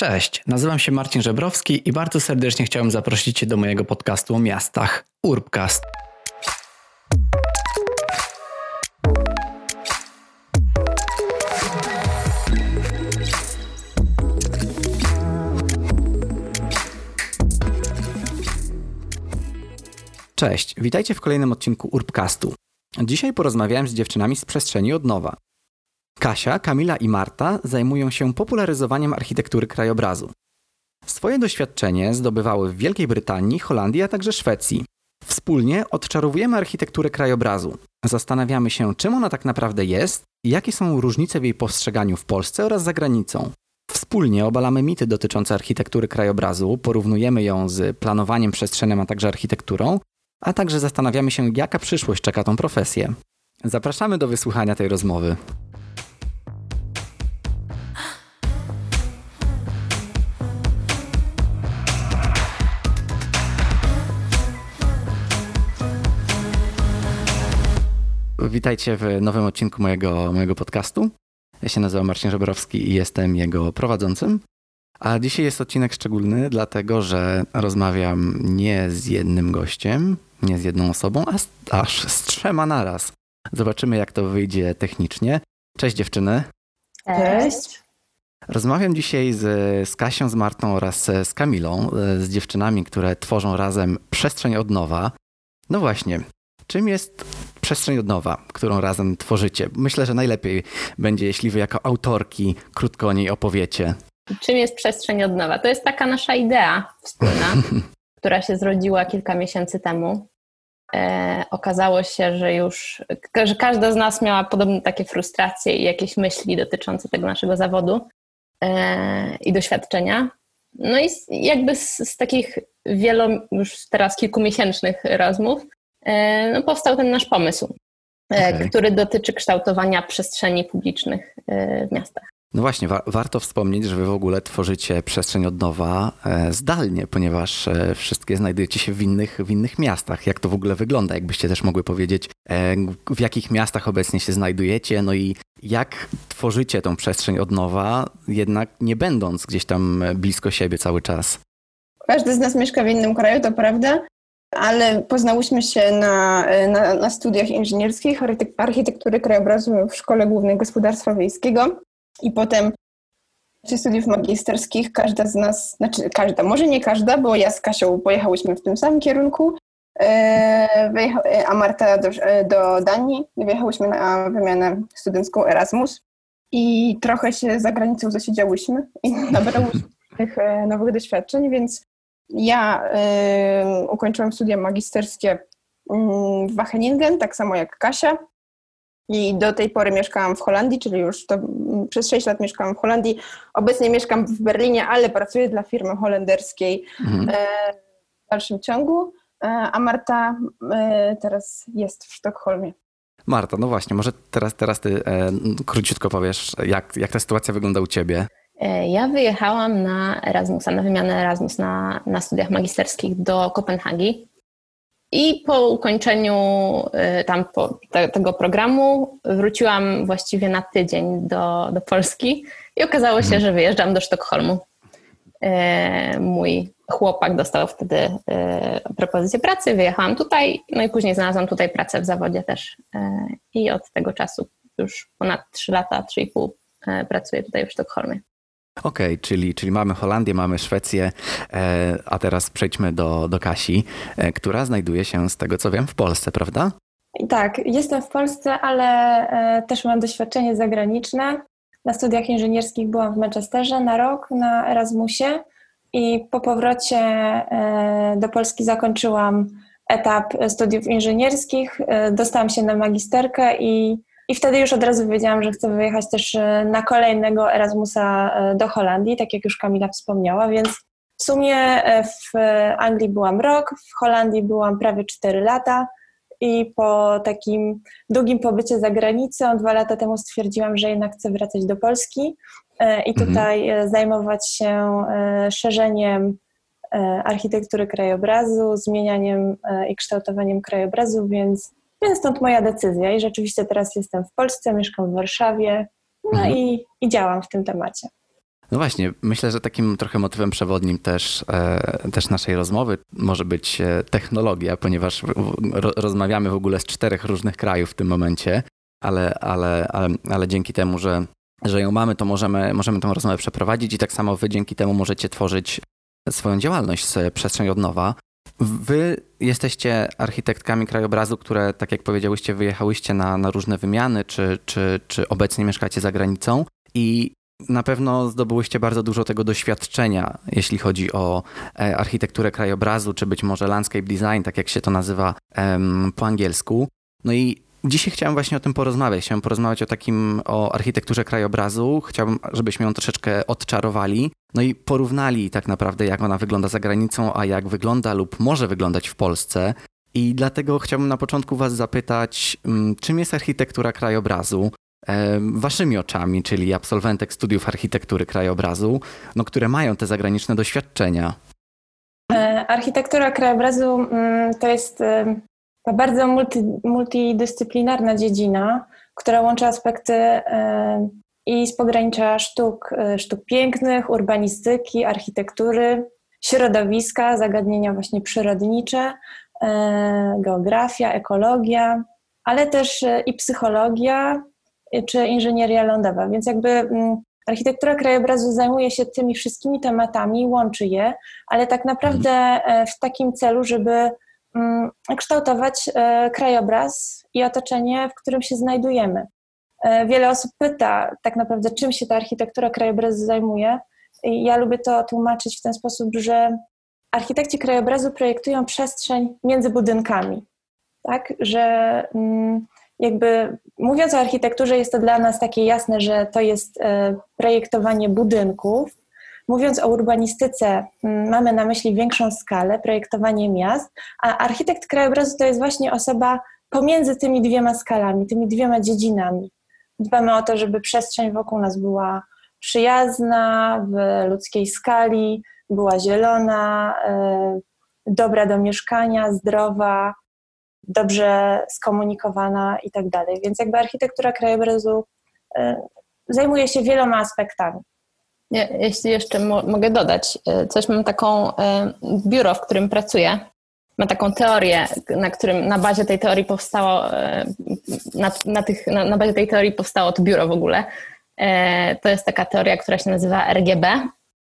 Cześć, nazywam się Marcin Żebrowski i bardzo serdecznie chciałem zaprosić Cię do mojego podcastu o miastach Urbcast. Cześć, witajcie w kolejnym odcinku Urbcastu. Dzisiaj porozmawiałem z dziewczynami z przestrzeni od nowa. Kasia, Kamila i Marta zajmują się popularyzowaniem architektury krajobrazu. Swoje doświadczenie zdobywały w Wielkiej Brytanii, Holandii, a także Szwecji. Wspólnie odczarowujemy architekturę krajobrazu. Zastanawiamy się, czym ona tak naprawdę jest, jakie są różnice w jej postrzeganiu w Polsce oraz za granicą. Wspólnie obalamy mity dotyczące architektury krajobrazu, porównujemy ją z planowaniem przestrzennym, a także architekturą, a także zastanawiamy się, jaka przyszłość czeka tą profesję. Zapraszamy do wysłuchania tej rozmowy. Witajcie w nowym odcinku mojego, mojego podcastu. Ja się nazywam Marcin Żebrowski i jestem jego prowadzącym. A dzisiaj jest odcinek szczególny, dlatego że rozmawiam nie z jednym gościem, nie z jedną osobą, a z, aż z trzema naraz. Zobaczymy, jak to wyjdzie technicznie. Cześć dziewczyny. Cześć. Rozmawiam dzisiaj z, z Kasią, z Martą oraz z Kamilą, z dziewczynami, które tworzą razem przestrzeń od nowa. No właśnie, czym jest przestrzeń od nowa, którą razem tworzycie? Myślę, że najlepiej będzie, jeśli wy jako autorki krótko o niej opowiecie. Czym jest przestrzeń od nowa? To jest taka nasza idea wspólna, która się zrodziła kilka miesięcy temu. E, okazało się, że już że każda z nas miała podobne takie frustracje i jakieś myśli dotyczące tego naszego zawodu e, i doświadczenia. No i jakby z, z takich wielo, już teraz kilkumiesięcznych rozmów no, powstał ten nasz pomysł, e, okay. który dotyczy kształtowania przestrzeni publicznych e, w miastach. No właśnie, wa warto wspomnieć, że wy w ogóle tworzycie przestrzeń od nowa e, zdalnie, ponieważ e, wszystkie znajdujecie się w innych, w innych miastach. Jak to w ogóle wygląda? Jakbyście też mogły powiedzieć, e, w jakich miastach obecnie się znajdujecie, no i jak tworzycie tą przestrzeń od nowa, jednak nie będąc gdzieś tam blisko siebie cały czas. Każdy z nas mieszka w innym kraju, to prawda, ale poznałyśmy się na, na, na studiach inżynierskich architektury krajobrazu w Szkole Głównej Gospodarstwa Wiejskiego i potem w studiów magisterskich każda z nas, znaczy każda, może nie każda, bo ja z Kasią pojechałyśmy w tym samym kierunku, e, a Marta do, do Danii. Wyjechałyśmy na wymianę studencką Erasmus i trochę się za granicą zasiedziałyśmy i nabrałyśmy tych e, nowych doświadczeń, więc ja ukończyłam studia magisterskie w Wageningen, tak samo jak Kasia. I do tej pory mieszkałam w Holandii, czyli już to, przez 6 lat mieszkałam w Holandii. Obecnie mieszkam w Berlinie, ale pracuję dla firmy holenderskiej mhm. e, w dalszym ciągu. E, a Marta e, teraz jest w Sztokholmie. Marta, no właśnie, może teraz, teraz ty króciutko powiesz, jak, jak ta sytuacja wygląda u ciebie? E, ja wyjechałam na Erasmusa, na wymianę Erasmus na, na studiach magisterskich do Kopenhagi. I po ukończeniu e, tam po te, tego programu wróciłam właściwie na tydzień do, do Polski i okazało się, mhm. że wyjeżdżam do Sztokholmu. E, mój chłopak dostał wtedy propozycję pracy, wyjechałam tutaj, no i później znalazłam tutaj pracę w zawodzie też. I od tego czasu już ponad 3 lata, 3,5 pracuję tutaj w Sztokholmie. Okej, okay, czyli, czyli mamy Holandię, mamy Szwecję, e, a teraz przejdźmy do, do Kasi, e, która znajduje się z tego co wiem w Polsce, prawda? Tak, jestem w Polsce, ale e, też mam doświadczenie zagraniczne. Na studiach inżynierskich byłam w Manchesterze na rok na Erasmusie i po powrocie do Polski zakończyłam etap studiów inżynierskich, dostałam się na magisterkę i i wtedy już od razu wiedziałam, że chcę wyjechać też e, na kolejnego Erasmusa e, do Holandii, tak jak już Kamila wspomniała, więc w sumie e, w Anglii byłam rok, w Holandii byłam prawie 4 lata i po takim długim pobycie za granicą, dwa lata temu stwierdziłam, że jednak chcę wracać do Polski i mhm. tutaj mhm. zajmować się szerzeniem architektury krajobrazu, zmienianiem i kształtowaniem krajobrazu, więc więc stąd moja decyzja i rzeczywiście teraz jestem w Polsce, mieszkam w Warszawie, no mhm. i, i działam w tym temacie. No właśnie, myślę, że takim trochę motywem przewodnim też, e, też naszej rozmowy może być e, technologia, ponieważ ro, rozmawiamy w ogóle z czterech różnych krajów w tym momencie, ale, ale, ale, ale dzięki temu, że, że ją mamy, to możemy, możemy tę rozmowę przeprowadzić i tak samo wy dzięki temu możecie tworzyć swoją działalność z przestrzeni od nowa. Wy jesteście architektkami krajobrazu, które, tak jak powiedziałyście, wyjechałyście na, na różne wymiany, czy, czy, czy obecnie mieszkacie za granicą i na pewno zdobyłyście bardzo dużo tego doświadczenia, jeśli chodzi o e, architekturę krajobrazu, czy być może landscape design, tak jak się to nazywa po angielsku. No i Dzisiaj chciałem właśnie o tym porozmawiać. Chciałem porozmawiać o takim, o architekturze krajobrazu. Chciałbym, żebyśmy ją troszeczkę odczarowali. No i porównali tak naprawdę, jak ona wygląda za granicą, a jak wygląda lub może wyglądać w Polsce. I dlatego chciałbym na początku Was zapytać, mm, czym jest architektura krajobrazu? waszymi oczami, czyli absolwentek studiów architektury krajobrazu, no, które mają te zagraniczne doświadczenia? E, architektura krajobrazu mm, to jest bardzo multi, multidyscyplinarna dziedzina, która łączy aspekty e, i z pogranicza sztuk, e, sztuk pięknych, urbanistyki, architektury, środowiska, zagadnienia właśnie przyrodnicze, geografia, ekologia, ale też i psychologia, czy inżynieria lądowa. Więc jakby mm, architektura krajobrazu zajmuje się tymi wszystkimi tematami, łączy je, ale tak naprawdę e, w takim celu, żeby mm, kształtować e, krajobraz i otoczenie, w którym się znajdujemy. E, wiele osób pyta tak naprawdę, czym się ta architektura krajobrazu zajmuje. I ja lubię to tłumaczyć w ten sposób, że architekci krajobrazu projektują przestrzeń między budynkami. Tak, że mm, jakby mówiąc o architekturze, jest to dla nas takie jasne, że to jest e, projektowanie budynków. Mówiąc o urbanistyce, mm, mamy na myśli większą skalę, projektowanie miast, a architekt krajobrazu to jest właśnie osoba pomiędzy tymi dwiema skalami, tymi dwiema dziedzinami. Dbamy o to, żeby przestrzeń wokół nas była przyjazna, w ludzkiej skali, była zielona, e, dobra do mieszkania, zdrowa, dobrze skomunikowana i tak dalej. Więc jakby architektura krajobrazu y, zajmuje się wieloma aspektami. jeśli jeszcze mo mogę dodać, y, coś mam taką biuro, w którym pracuję. Ma taką teorię, na którym na bazie tej teorii powstało, na, na, tych, na, na bazie tej teorii powstało to biuro w ogóle. To jest taka teoria, która się nazywa RGB, mhm.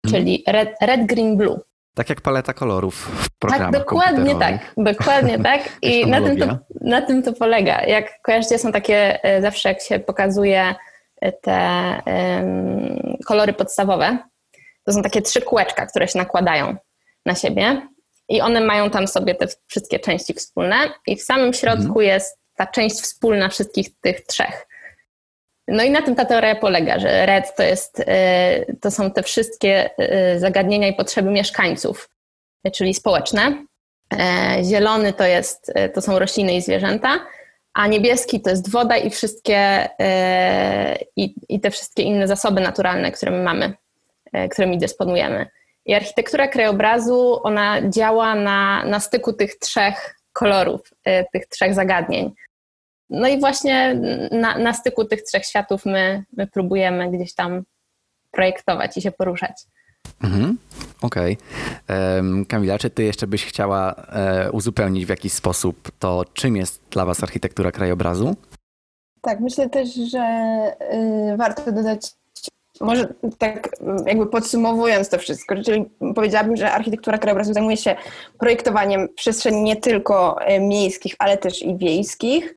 czyli Red, Red Green Blue. Tak jak paleta kolorów w programach Tak, dokładnie tak, dokładnie tak. I na tym, to, na tym to polega. Jak kojarzycie, są takie, e, zawsze jak się pokazuje e, te um, kolory podstawowe, to są takie trzy kółeczka, które się nakładają na siebie i one mają tam sobie te wszystkie części wspólne i w samym środku mhm. jest ta część wspólna wszystkich tych trzech. No i na tym ta teoria polega, że RED to, jest, y, to są te wszystkie y, zagadnienia i potrzeby mieszkańców, czyli społeczne. E, zielony to, jest, y, to są rośliny i zwierzęta, a niebieski to jest woda i wszystkie i, i te wszystkie inne zasoby naturalne, które my mamy, którymi dysponujemy. I architektura krajobrazu, ona działa na, na styku tych trzech kolorów, tych trzech zagadnień. No i właśnie na, na styku tych trzech światów my, my próbujemy gdzieś tam projektować i się poruszać. Mhm. Okej. Okay. Kamila, czy ty jeszcze byś chciała e, uzupełnić w jakiś sposób to, czym jest dla was architektura krajobrazu? Tak, myślę też, że y, warto dodać, może tak jakby podsumowując to wszystko, czyli powiedziałabym, że architektura krajobrazu zajmuje się projektowaniem przestrzeni nie tylko e, miejskich, ale też i wiejskich.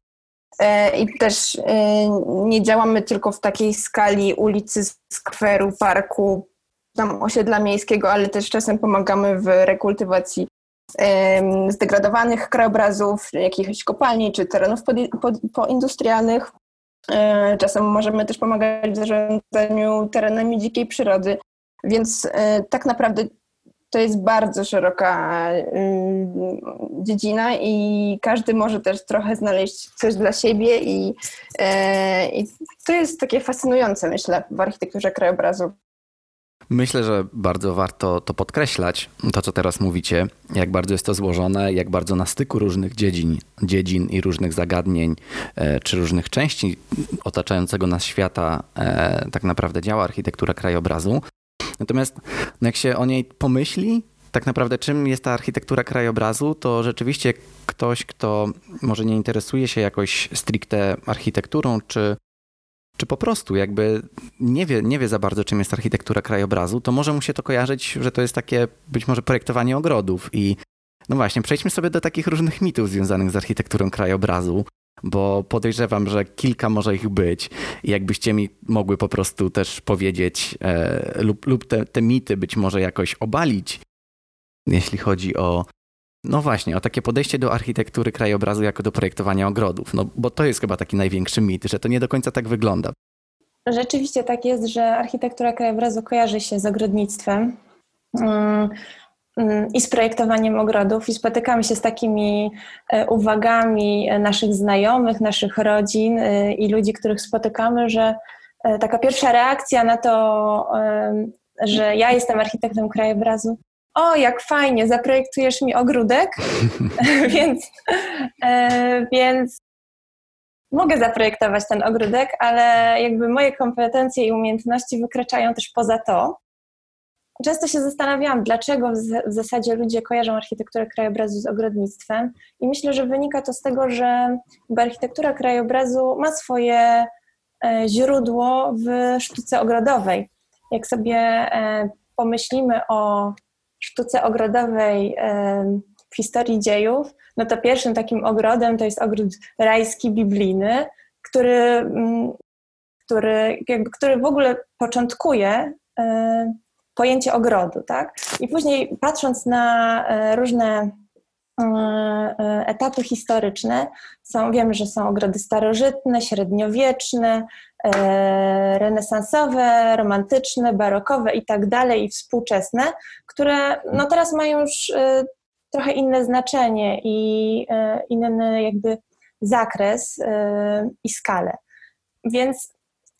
E, I też e, nie działamy tylko w takiej skali ulicy, skweru, parku, tam osiedla miejskiego, ale też czasem pomagamy w rekultywacji zdegradowanych krajobrazów, jakichś kopalni czy terenów poindustrialnych. E, czasem możemy też pomagać w zarządzaniu terenami dzikiej przyrody, więc tak naprawdę to jest bardzo szeroka y, dziedzina i każdy może też trochę znaleźć coś dla siebie i, e, i to jest takie fascynujące, myślę, w architekturze krajobrazu. Myślę, że bardzo warto to podkreślać, to co teraz mówicie, jak bardzo jest to złożone, jak bardzo na styku różnych dziedzin, dziedzin i różnych zagadnień, e, czy różnych części otaczającego nas świata e, tak naprawdę działa architektura krajobrazu. Natomiast jak się o niej pomyśli, tak naprawdę czym jest ta architektura krajobrazu, to rzeczywiście ktoś, kto może nie interesuje się jakoś stricte architekturą, czy, czy po prostu jakby nie wie, nie wie za bardzo, czym jest architektura krajobrazu, to może mu się to kojarzyć, że to jest takie być może projektowanie ogrodów. I no właśnie, przejdźmy sobie do takich różnych mitów związanych z architekturą krajobrazu bo podejrzewam, że kilka może ich być. I jakbyście mi mogły po prostu też powiedzieć e, lub, lub te, te mity być może jakoś obalić, jeśli chodzi o no właśnie, o takie podejście do architektury krajobrazu jako do projektowania ogrodów. No bo to jest chyba taki największy mit, że to nie do końca tak wygląda. Rzeczywiście tak jest, że architektura krajobrazu kojarzy się z ogrodnictwem. Mm, mm, I z projektowaniem ogrodów, i spotykamy się z takimi e, uwagami naszych znajomych, naszych rodzin e, i ludzi, których spotykamy, że e, taka pierwsza reakcja na to, że ja jestem architektem krajobrazu, o, jak fajnie, zaprojektujesz mi ogródek, więc, e, więc mogę zaprojektować ten ogródek, ale jakby moje kompetencje i umiejętności wykraczają też poza to. Często się zastanawiałam, dlaczego w zasadzie ludzie kojarzą architekturę krajobrazu z ogrodnictwem i myślę, że wynika to z tego, że architektura krajobrazu ma swoje e, źródło w sztuce ogrodowej. Jak sobie e, pomyślimy o sztuce ogrodowej w historii dziejów, no to pierwszym takim ogrodem to jest ogród rajski biblijny, który, mm, który, jakby, który w ogóle początkuje pojęcie ogrodu, tak? I później patrząc na e, różne etapy historyczne, są, wiemy, że są ogrody starożytne, średniowieczne, E, renesansowe, romantyczne, barokowe i tak dalej, i współczesne, które no teraz mają już e, trochę inne znaczenie i e, inny jakby zakres i skalę. Więc,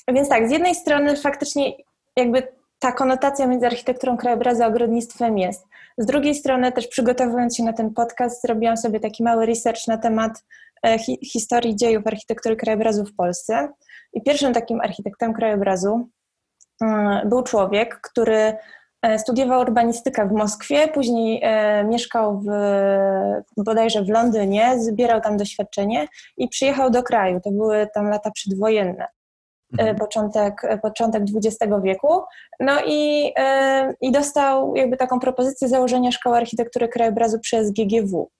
więc tak, z jednej strony faktycznie jakby ta konotacja między architekturą krajobrazu a ogrodnictwem jest. Z drugiej strony też przygotowując się na ten podcast zrobiłam sobie taki mały research na temat hi historii dziejów architektury krajobrazu w Polsce i pierwszym takim architektem krajobrazu mm, był człowiek, który e, studiował urbanistykę w Moskwie, później e, mieszkał w, bodajże w Londynie, zbierał tam doświadczenie i przyjechał do kraju. To były tam lata przedwojenne. E, mhm. Początek, początek XX wieku. No i, i dostał jakby taką propozycję założenia szkoły architektury krajobrazu przez GGW.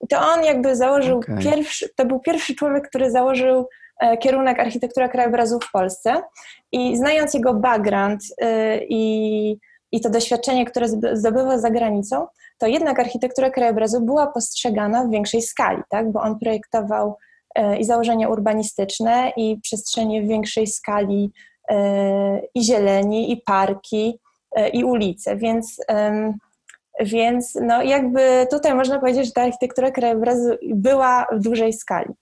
I to on jakby założył okay. pierwszy, to był pierwszy człowiek, który założył E, kierunek architektura krajobrazu w Polsce i znając jego background e, i, i to doświadczenie, które zdobywał za granicą, to jednak architektura krajobrazu była postrzegana w większej skali, tak? bo on projektował e, i założenia urbanistyczne, i przestrzenie w większej skali, i zieleni, i parki, i ulice, więc, więc no jakby tutaj można powiedzieć, że ta architektura krajobrazu była w dużej skali.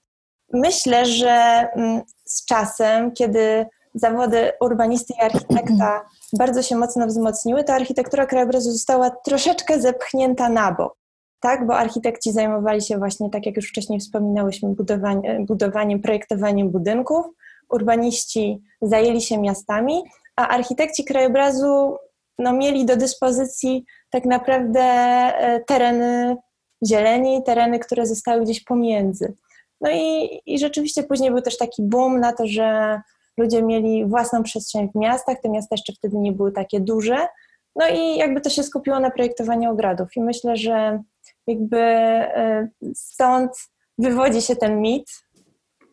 Myślę, że mm, z czasem, kiedy zawody urbanisty i architekta bardzo się mocno wzmocniły, to architektura krajobrazu została troszeczkę zepchnięta na bok. Tak, bo architekci zajmowali się właśnie, tak jak już wcześniej wspominałyśmy, budowaniem, budowaniem projektowaniem budynków, urbaniści zajęli się miastami, a architekci krajobrazu no, mieli do dyspozycji tak naprawdę e, tereny zieleni, tereny, które zostały gdzieś pomiędzy. No i, i rzeczywiście później był też taki boom na to, że ludzie mieli własną przestrzeń w miastach, te miasta jeszcze wtedy nie były takie duże. No i jakby to się skupiło na projektowaniu ogrodów. I myślę, że jakby e, stąd wywodzi się ten mit,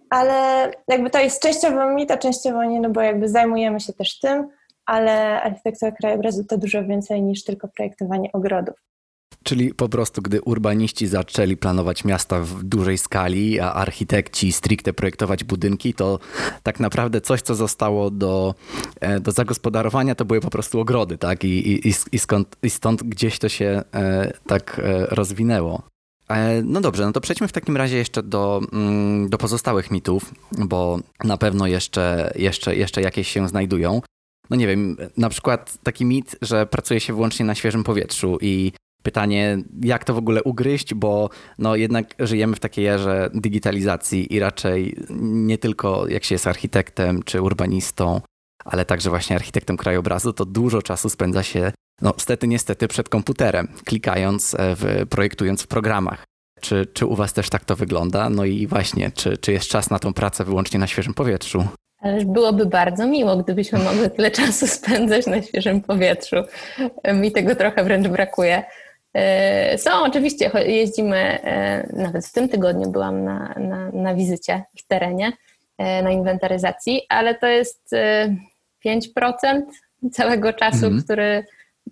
ale jakby to jest częściowo mit, a częściowo nie, no bo jakby zajmujemy się też tym, ale architektura krajobrazu to dużo więcej niż tylko projektowanie ogrodów. Czyli po prostu, gdy urbaniści zaczęli planować miasta w dużej skali, a architekci stricte projektować budynki, to tak naprawdę coś, co zostało do, e, do zagospodarowania, to były po prostu ogrody, tak? I, i, i, skąd, i stąd gdzieś to się e, tak e, rozwinęło. No dobrze, no to przejdźmy w takim razie jeszcze do, mm, do pozostałych mitów, bo na pewno jeszcze, jeszcze, jeszcze jakieś się znajdują. No nie wiem, na przykład taki mit, że pracuje się wyłącznie na świeżym powietrzu i Pytanie, jak to w ogóle ugryźć, bo no jednak żyjemy w takiej erze digitalizacji i raczej nie tylko jak się jest architektem czy urbanistą, ale także właśnie architektem krajobrazu, to dużo czasu spędza się, no stety, niestety, przed komputerem, klikając, e, w, projektując w programach. Czy, czy u Was też tak to wygląda? No i właśnie, czy, czy jest czas na tą pracę wyłącznie na świeżym powietrzu? Ależ byłoby bardzo miło, gdybyśmy mogli tyle czasu spędzać na świeżym powietrzu. Mi tego trochę wręcz brakuje. E, są, oczywiście, jeździmy, e, nawet w tym tygodniu byłam na, na, na wizycie w terenie, e, na inwentaryzacji, ale to jest 5% całego czasu, mhm. który,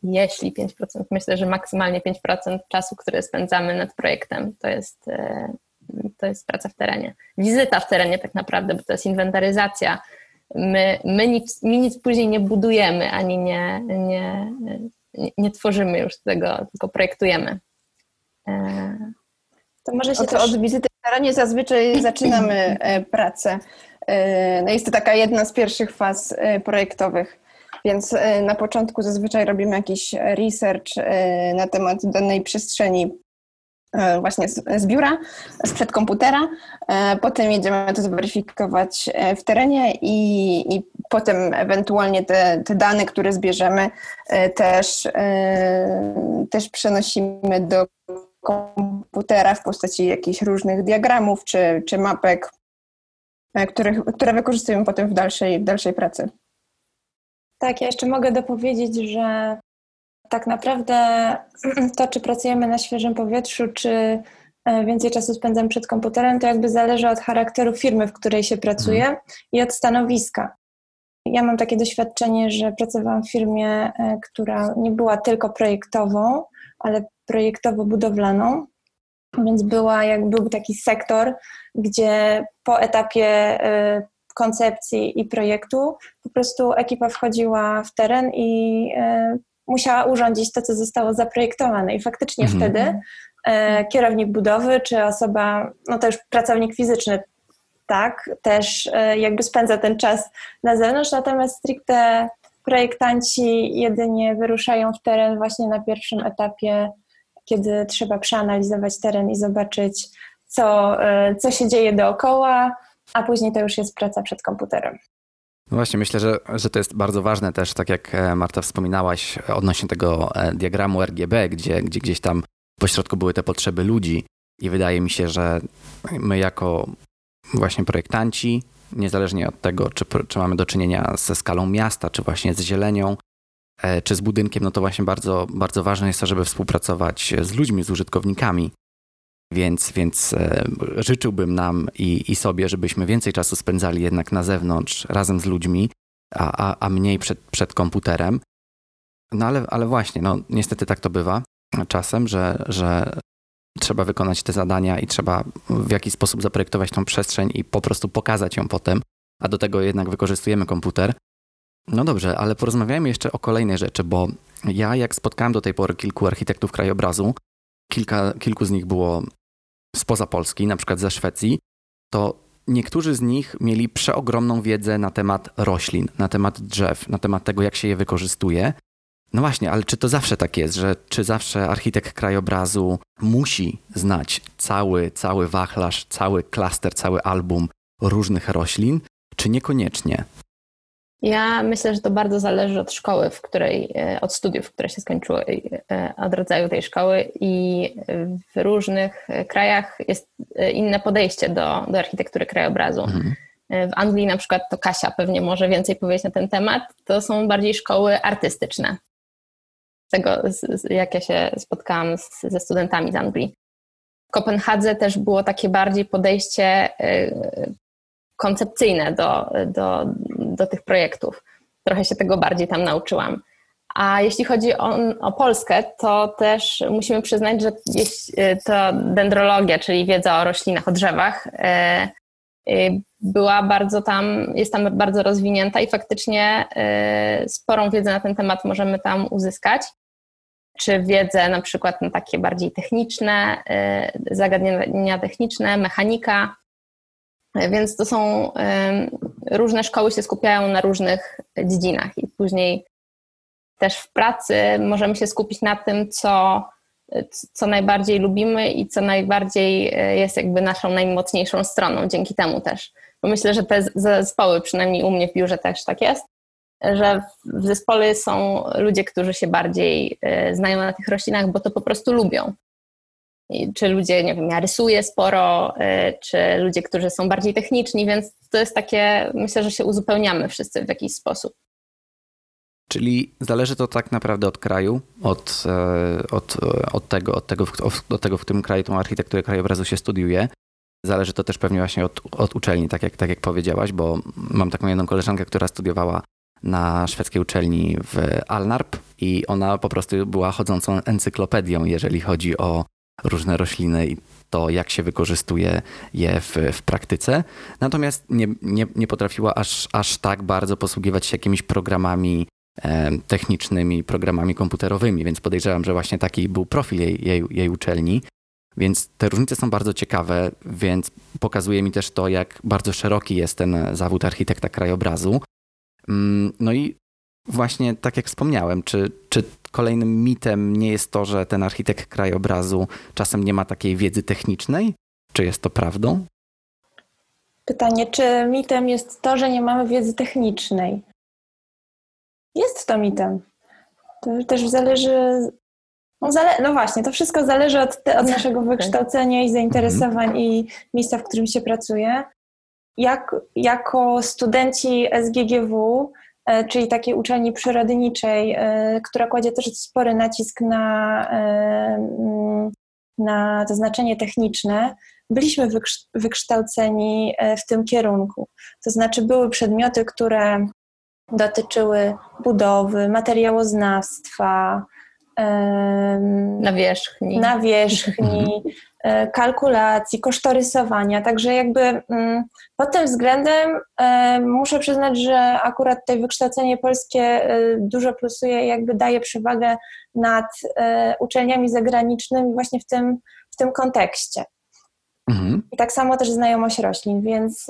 jeśli 5%, myślę, że maksymalnie 5% czasu, który spędzamy nad projektem, to jest, to jest praca w terenie. Wizyta w terenie tak naprawdę, bo to jest inwentaryzacja. My, my, nic, my nic później nie budujemy, ani nie, nie, nie tworzymy już tego, tylko projektujemy. E, to może się też... od wizyty w terenie zazwyczaj zaczynamy e, pracę. E, no jest to taka jedna z pierwszych faz projektowych, więc na początku zazwyczaj robimy jakiś research na temat danej przestrzeni właśnie z, z biura, sprzed komputera. E, potem jedziemy to zweryfikować e, w terenie i, i potem ewentualnie te, te dane, które zbierzemy, też, też przenosimy do komputera w postaci jakichś różnych diagramów czy, czy mapek, których, które wykorzystujemy potem w dalszej, w dalszej pracy. Tak, ja jeszcze mogę dopowiedzieć, że tak naprawdę to, czy pracujemy na świeżym powietrzu, czy e, więcej czasu spędzam przed komputerem, to jakby zależy od charakteru firmy, w której się pracuje mhm. i od stanowiska. Ja mam takie doświadczenie, że pracowałam w firmie, e, która nie była tylko projektową, ale projektowo-budowlaną, więc była, jak był taki sektor, gdzie po etapie e, koncepcji i projektu po prostu ekipa wchodziła w teren i musiała urządzić to, co zostało zaprojektowane. I faktycznie mhm. wtedy e, kierownik budowy czy osoba, no to już pracownik fizyczny, tak, też e, jakby spędza ten czas na zewnątrz, natomiast stricte projektanci jedynie wyruszają w teren właśnie na pierwszym etapie, kiedy trzeba przeanalizować teren i zobaczyć, co, e, co się dzieje dookoła, a później to już jest praca przed komputerem. No właśnie, myślę, że, że to jest bardzo ważne też, tak jak e, Marta wspominałaś odnośnie tego e, diagramu RGB, gdzie, gdzie gdzieś tam pośrodku były te potrzeby ludzi i wydaje mi się, że my jako właśnie projektanci, niezależnie od tego, czy, czy mamy do czynienia ze skalą miasta, czy właśnie z zielenią, e, czy z budynkiem, no to właśnie bardzo, bardzo ważne jest to, żeby współpracować z ludźmi, z użytkownikami, więc, więc e, życzyłbym nam i, i sobie, żebyśmy więcej czasu spędzali jednak na zewnątrz razem z ludźmi, a, a, a mniej przed, przed komputerem. No ale, ale właśnie, no niestety tak to bywa czasem, że, że trzeba wykonać te zadania i trzeba w jakiś sposób zaprojektować tą przestrzeń i po prostu pokazać ją potem, a do tego jednak wykorzystujemy komputer. No dobrze, ale porozmawiajmy jeszcze o kolejnej rzeczy, bo ja jak spotkałem do tej pory kilku architektów krajobrazu, kilka, kilku z nich było spoza Polski, na przykład ze Szwecji, to niektórzy z nich mieli przeogromną wiedzę na temat roślin, na temat drzew, na temat tego, jak się je wykorzystuje. No właśnie, ale czy to zawsze tak jest, że czy zawsze architekt krajobrazu musi znać cały, cały wachlarz, cały klaster, cały album różnych roślin, czy niekoniecznie? Ja myślę, że to bardzo zależy od szkoły, w której, e, od studiów, które się skończyły, e, od rodzaju tej szkoły i w różnych krajach jest e, inne podejście do, do architektury krajobrazu. Mhm. W Anglii na przykład to Kasia pewnie może więcej powiedzieć na ten temat. To są bardziej szkoły artystyczne. Tego, jak ja się spotkałam z, ze studentami z Anglii. W Kopenhadze też było takie bardziej podejście koncepcyjne do, do, do tych projektów. Trochę się tego bardziej tam nauczyłam. A jeśli chodzi o, o, Polskę, to też musimy przyznać, że to dendrologia, czyli wiedza o roślinach, o drzewach, e, e, była bardzo tam, jest tam bardzo rozwinięta i faktycznie sporą wiedzę na ten temat możemy tam uzyskać. Czy wiedzę na przykład na takie bardziej techniczne, zagadnienia techniczne, mechanika, więc to są różne szkoły się skupiają na różnych dziedzinach i później też w pracy możemy się skupić na tym, co, co najbardziej lubimy i co najbardziej e, jest jakby naszą najmocniejszą stroną dzięki temu też. Bo myślę, że te zespoły, przynajmniej u mnie w biurze też tak jest, że w zespole są ludzie, którzy się bardziej e, znają na tych roślinach, bo to po prostu lubią. Czy ludzie, nie wiem, ja rysuję sporo, e, czy ludzie, którzy są bardziej techniczni, więc to jest takie, myślę, że się uzupełniamy wszyscy w jakiś sposób. Czyli zależy to tak naprawdę od kraju, od, e, od, od, tego, od, tego, od tego, w którym kraju tą architekturę krajobrazu się studiuje. Zależy to też pewnie właśnie od, od uczelni, tak jak, tak jak powiedziałaś, bo mam taką jedną koleżankę, która studiowała na szwedzkiej uczelni w Alnarp i ona po prostu była chodzącą encyklopedią, jeżeli chodzi o różne rośliny i to, jak się wykorzystuje je w, w praktyce. Natomiast nie, nie, nie potrafiła aż, aż tak bardzo posługiwać się jakimiś programami e, technicznymi, programami komputerowymi, więc podejrzewam, że właśnie taki był profil jej, jej, jej uczelni. Więc te różnice są bardzo ciekawe, więc pokazuje mi też to, jak bardzo szeroki jest ten zawód architekta krajobrazu. Mm, no i właśnie tak jak wspomniałem, czy, czy kolejnym mitem nie jest to, że ten architekt krajobrazu czasem nie ma takiej wiedzy technicznej? Czy jest to prawdą? Pytanie, czy mitem jest to, że nie mamy wiedzy technicznej? Jest to mitem. To też zależy. No, zale... no właśnie, to wszystko zależy od, te, od naszego wykształcenia i zainteresowań mhm. i miejsca, w którym się pracuje. Jak, jako studenci SGGW czyli takiej uczelni przyrodniczej, e, która kładzie też spory nacisk na, e, mm, na to znaczenie techniczne, byliśmy wykształceni w tym kierunku. To znaczy były przedmioty, które dotyczyły budowy, materiałoznawstwa, nawierzchni, nawierzchni E, kalkulacji, kosztorysowania. Także jakby mm, pod tym względem e, muszę przyznać, że akurat tutaj wykształcenie polskie e, dużo plusuje i jakby daje przewagę nad uczelniami zagranicznymi właśnie w tym, w tym kontekście. Mhm. I tak samo też znajomość roślin, więc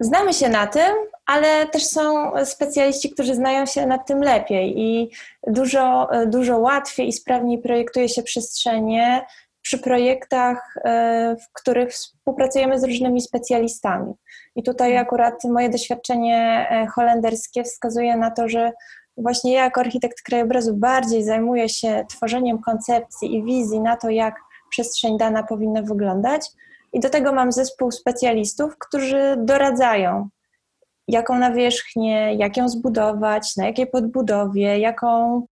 znamy się na tym, ale też są specjaliści, którzy znają się nad tym lepiej i dużo, dużo łatwiej i sprawniej projektuje się przestrzenie przy projektach, e, w których współpracujemy z różnymi specjalistami. I tutaj mhm. akurat moje doświadczenie e, holenderskie wskazuje na to, że właśnie ja jako architekt krajobrazu bardziej zajmuję się tworzeniem koncepcji i wizji na to, jak przestrzeń dana powinna wyglądać. I do tego mam zespół specjalistów, którzy doradzają jaką nawierzchnię, jak ją zbudować, na jakiej podbudowie, jaką,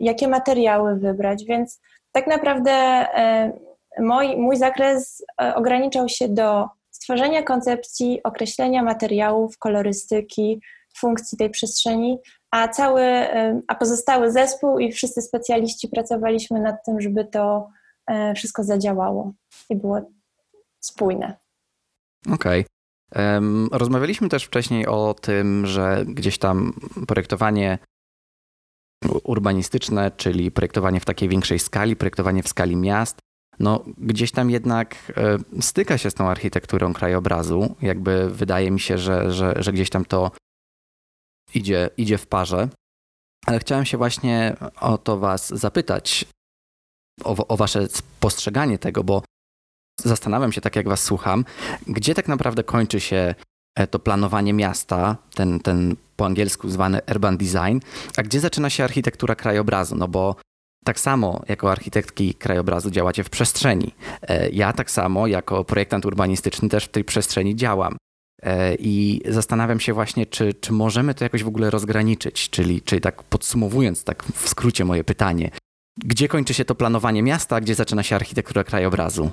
jakie materiały wybrać. Więc tak naprawdę e, mój, mój zakres e, ograniczał się do stworzenia koncepcji, określenia materiałów, kolorystyki, funkcji tej przestrzeni, a cały, e, a pozostały zespół i wszyscy specjaliści pracowaliśmy nad tym, żeby to wszystko zadziałało i było spójne. Okej. Okay. Rozmawialiśmy też wcześniej o tym, że gdzieś tam projektowanie urbanistyczne, czyli projektowanie w takiej większej skali, projektowanie w skali miast, no gdzieś tam jednak e, styka się z tą architekturą krajobrazu. Jakby wydaje mi się, że, że, że gdzieś tam to idzie, idzie w parze. Ale chciałem się właśnie o to Was zapytać, o, o Wasze postrzeganie tego, bo zastanawiam się, tak jak was słucham, gdzie tak naprawdę kończy się e, to planowanie miasta, ten, ten po angielsku zwany urban design, a gdzie zaczyna się architektura krajobrazu? No bo tak samo jako architektki krajobrazu działacie w przestrzeni. E, ja tak samo jako projektant urbanistyczny też w tej przestrzeni działam. E, I zastanawiam się właśnie, czy, czy możemy to jakoś w ogóle rozgraniczyć, czyli, czyli tak podsumowując, tak w skrócie moje pytanie, gdzie kończy się to planowanie miasta, a gdzie zaczyna się architektura krajobrazu?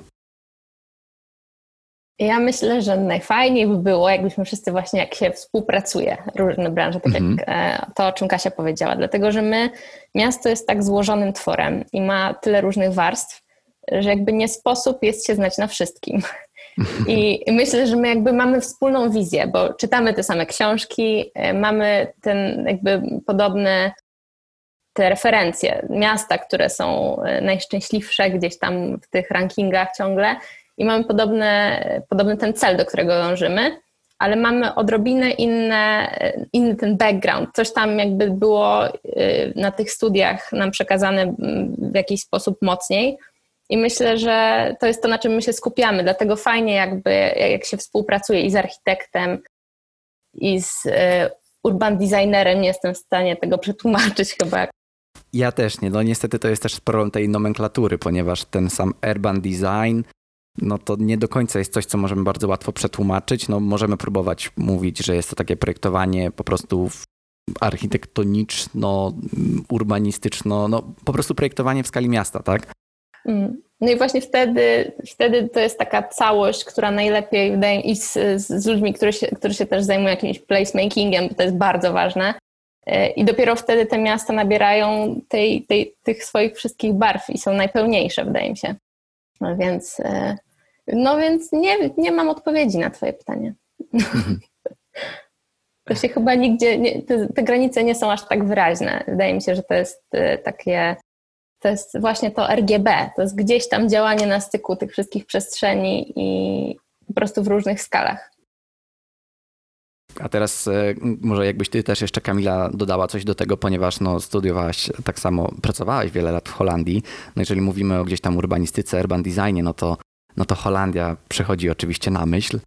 Ja myślę, że najfajniej by było, jakbyśmy wszyscy właśnie, jak się współpracuje, różne branże, tak mhm. jak e, to, o czym Kasia powiedziała, dlatego że my, miasto jest tak złożonym tworem i ma tyle różnych warstw, że jakby nie sposób jest się znać na wszystkim. I myślę, że my jakby mamy wspólną wizję, bo czytamy te same książki, e, mamy ten jakby podobne te referencje, miasta, które są e, najszczęśliwsze gdzieś tam w tych rankingach ciągle i mamy podobne, podobny ten cel, do którego dążymy, ale mamy odrobinę inne, inny ten background. Coś tam jakby było y, na tych studiach nam przekazane w jakiś sposób mocniej. I myślę, że to jest to, na czym my się skupiamy. Dlatego fajnie, jakby jak się współpracuje i z architektem, i z urban designerem nie jestem w stanie tego przetłumaczyć chyba. Ja też nie. No niestety to jest też problem tej nomenklatury, ponieważ ten sam urban design no to nie do końca jest coś, co możemy bardzo łatwo przetłumaczyć. No możemy próbować mówić, że jest to takie projektowanie po prostu architektoniczno, urbanistyczno, no po prostu projektowanie w skali miasta, tak? Mm. No i właśnie wtedy, wtedy to jest taka całość, która najlepiej wydaje i z, z ludźmi, którzy się, którzy się też zajmują jakimś placemakingiem, bo to jest bardzo ważne. E, I dopiero wtedy te miasta nabierają tej, tej, tych swoich wszystkich barw i są najpełniejsze, wydaje mi się. No więc, e, no więc nie, nie mam odpowiedzi na Twoje pytanie. To się chyba nigdzie, nie, te, te, granice nie są aż tak wyraźne. Wydaje mi się, że to jest e, takie, to jest właśnie to RGB, to jest gdzieś tam działanie na styku tych wszystkich przestrzeni i po prostu w różnych skalach. A teraz e, może jakbyś ty też jeszcze Kamila dodała coś do tego, ponieważ no, studiowałaś tak samo, pracowałaś wiele lat w Holandii. No jeżeli mówimy o gdzieś tam urbanistyce, urban designie, no to, no to Holandia przychodzi oczywiście na myśl.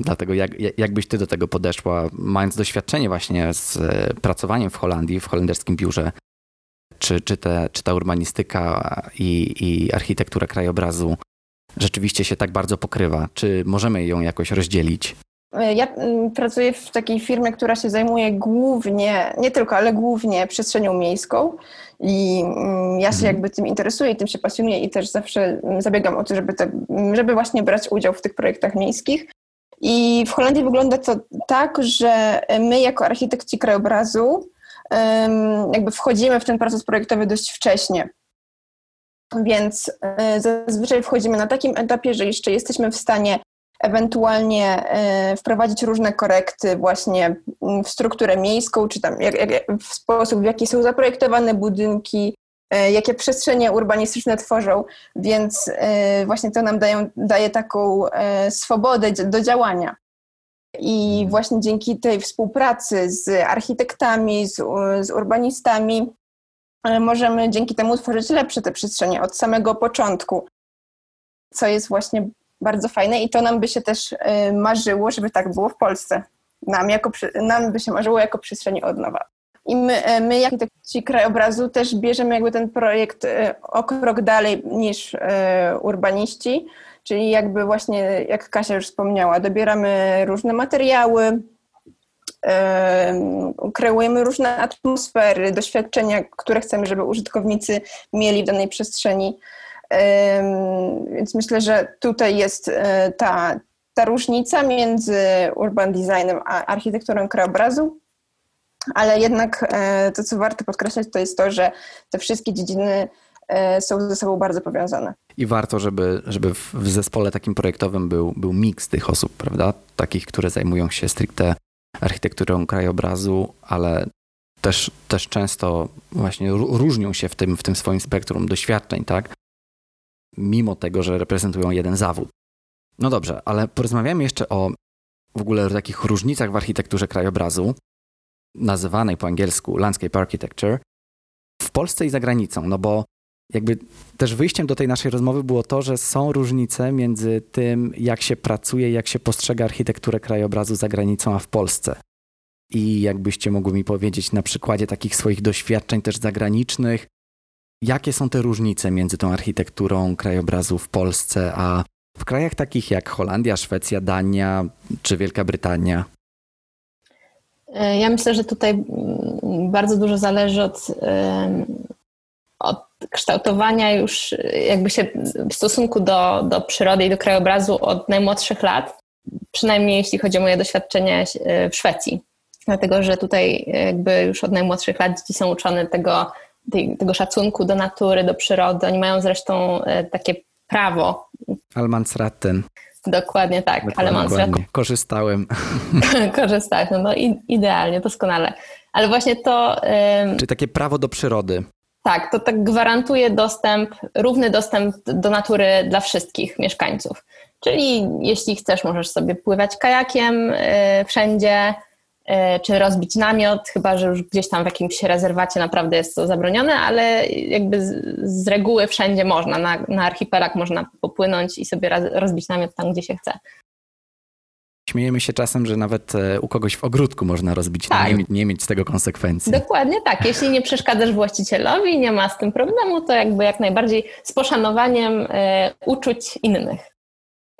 Dlatego jak, jak byś ty do tego podeszła, mając doświadczenie właśnie z e, pracowaniem w Holandii, w holenderskim biurze, czy, czy, te, czy ta urbanistyka i, i architektura krajobrazu rzeczywiście się tak bardzo pokrywa? Czy możemy ją jakoś rozdzielić? Ja mm, pracuję w takiej firmie, która się zajmuje głównie, nie tylko, ale głównie przestrzenią miejską i mm, ja się mhm. jakby tym interesuję i tym się pasjonuję i też zawsze mm, zabiegam o to, żeby, te, żeby właśnie brać udział w tych projektach miejskich. I w Holandii wygląda to tak, że my jako architekci krajobrazu jakby wchodzimy w ten proces projektowy dość wcześnie. Więc e, zazwyczaj wchodzimy na takim etapie, że jeszcze jesteśmy w stanie ewentualnie e, wprowadzić różne korekty właśnie w strukturę miejską, czy tam w sposób, w jaki są zaprojektowane budynki, e, jakie przestrzenie urbanistyczne tworzą, więc właśnie to nam dają, daje taką swobodę do działania. I mhm. właśnie dzięki tej współpracy z architektami, z, z urbanistami, e, możemy dzięki temu tworzyć lepsze te przestrzenie od samego początku, co jest właśnie bardzo fajne i to nam by się też e, marzyło, żeby tak było w Polsce. Nam, jako, nam by się marzyło jako przestrzeni od nowa. I my, e, my jak ci krajobrazu też bierzemy jakby ten projekt o krok dalej niż urbaniści, Czyli jakby właśnie, jak Kasia już wspomniała, dobieramy różne materiały, kreujemy różne atmosfery, doświadczenia, które chcemy, żeby użytkownicy mieli w danej przestrzeni. Więc myślę, że tutaj jest e, ta, ta różnica między urban designem a architekturą krajobrazu, ale jednak e, to, co warto podkreślać, to jest to, że te wszystkie dziedziny E, są ze sobą bardzo powiązane. I warto, żeby, żeby w zespole takim projektowym był, był miks tych osób, prawda? Takich, które zajmują się stricte architekturą krajobrazu, ale też, też często właśnie różnią się w tym, w tym swoim spektrum doświadczeń, tak? Mimo tego, że reprezentują jeden zawód. No dobrze, ale porozmawiamy jeszcze o w ogóle takich różnicach w architekturze krajobrazu, nazywanej po angielsku landscape architecture, w Polsce i za granicą, no bo jakby też wyjściem do tej naszej rozmowy było to, że są różnice między tym, jak się pracuje, jak się postrzega architekturę krajobrazu za granicą, a w Polsce. I jakbyście mogły mi powiedzieć na przykładzie takich swoich doświadczeń też zagranicznych, jakie są te różnice między tą architekturą krajobrazu w Polsce, a w krajach takich jak Holandia, Szwecja, Dania czy Wielka Brytania? E, ja myślę, że tutaj mm, bardzo dużo zależy od, od kształtowania już jakby się w stosunku do, do przyrody i do krajobrazu od najmłodszych lat, przynajmniej jeśli chodzi o moje doświadczenie e, w Szwecji. Dlatego, że tutaj jakby już od najmłodszych lat dzieci są uczone tego, tego szacunku do natury, do przyrody. Oni mają zresztą e, takie prawo. Almansratten. Dokładnie tak, Almansratten. Korzystałem. Korzystałeś, no, no idealnie, doskonale. Ale właśnie to... Czyli takie prawo do przyrody. Tak, to tak gwarantuje dostęp, równy dostęp do natury dla wszystkich mieszkańców. Czyli jeśli chcesz, możesz sobie pływać kajakiem y, wszędzie, czy rozbić namiot, chyba że już gdzieś tam w jakimś rezerwacie naprawdę jest to zabronione, ale jakby z, z reguły wszędzie można. Na, na archipelag można popłynąć i sobie raz, rozbić namiot tam, gdzie się chce. Śmiejemy się czasem, że nawet e, u kogoś w ogródku można rozbić, tak. nie, nie, mieć z tego konsekwencji. Dokładnie tak. Jeśli nie przeszkadzasz właścicielowi, nie ma z tym problemu, to jakby jak najbardziej z poszanowaniem e, uczuć innych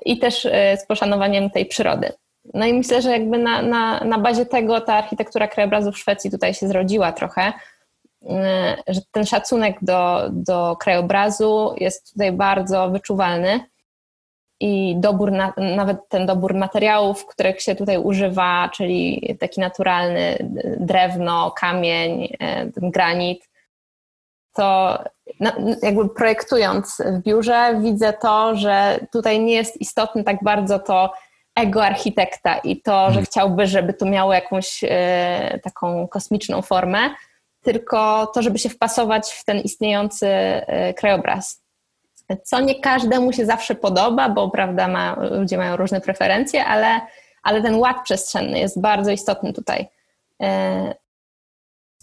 i też e, z poszanowaniem tej przyrody. No i myślę, że jakby na, na, na bazie tego ta architektura krajobrazu w Szwecji tutaj się zrodziła trochę, że ten szacunek do, do krajobrazu jest tutaj bardzo wyczuwalny i dobór, na, nawet ten dobór materiałów, których się tutaj używa, czyli taki naturalny drewno, kamień, e, granit, to jakby projektując w biurze widzę to, że tutaj nie jest istotne tak bardzo to ego architekta i to, że mhm. chciałby, żeby to miało jakąś e, taką kosmiczną formę, tylko to, żeby się wpasować w ten istniejący e, krajobraz co nie każdemu się zawsze podoba, bo prawda, ma, ludzie mają różne preferencje, ale, ale ten ład przestrzenny jest bardzo istotny tutaj. E,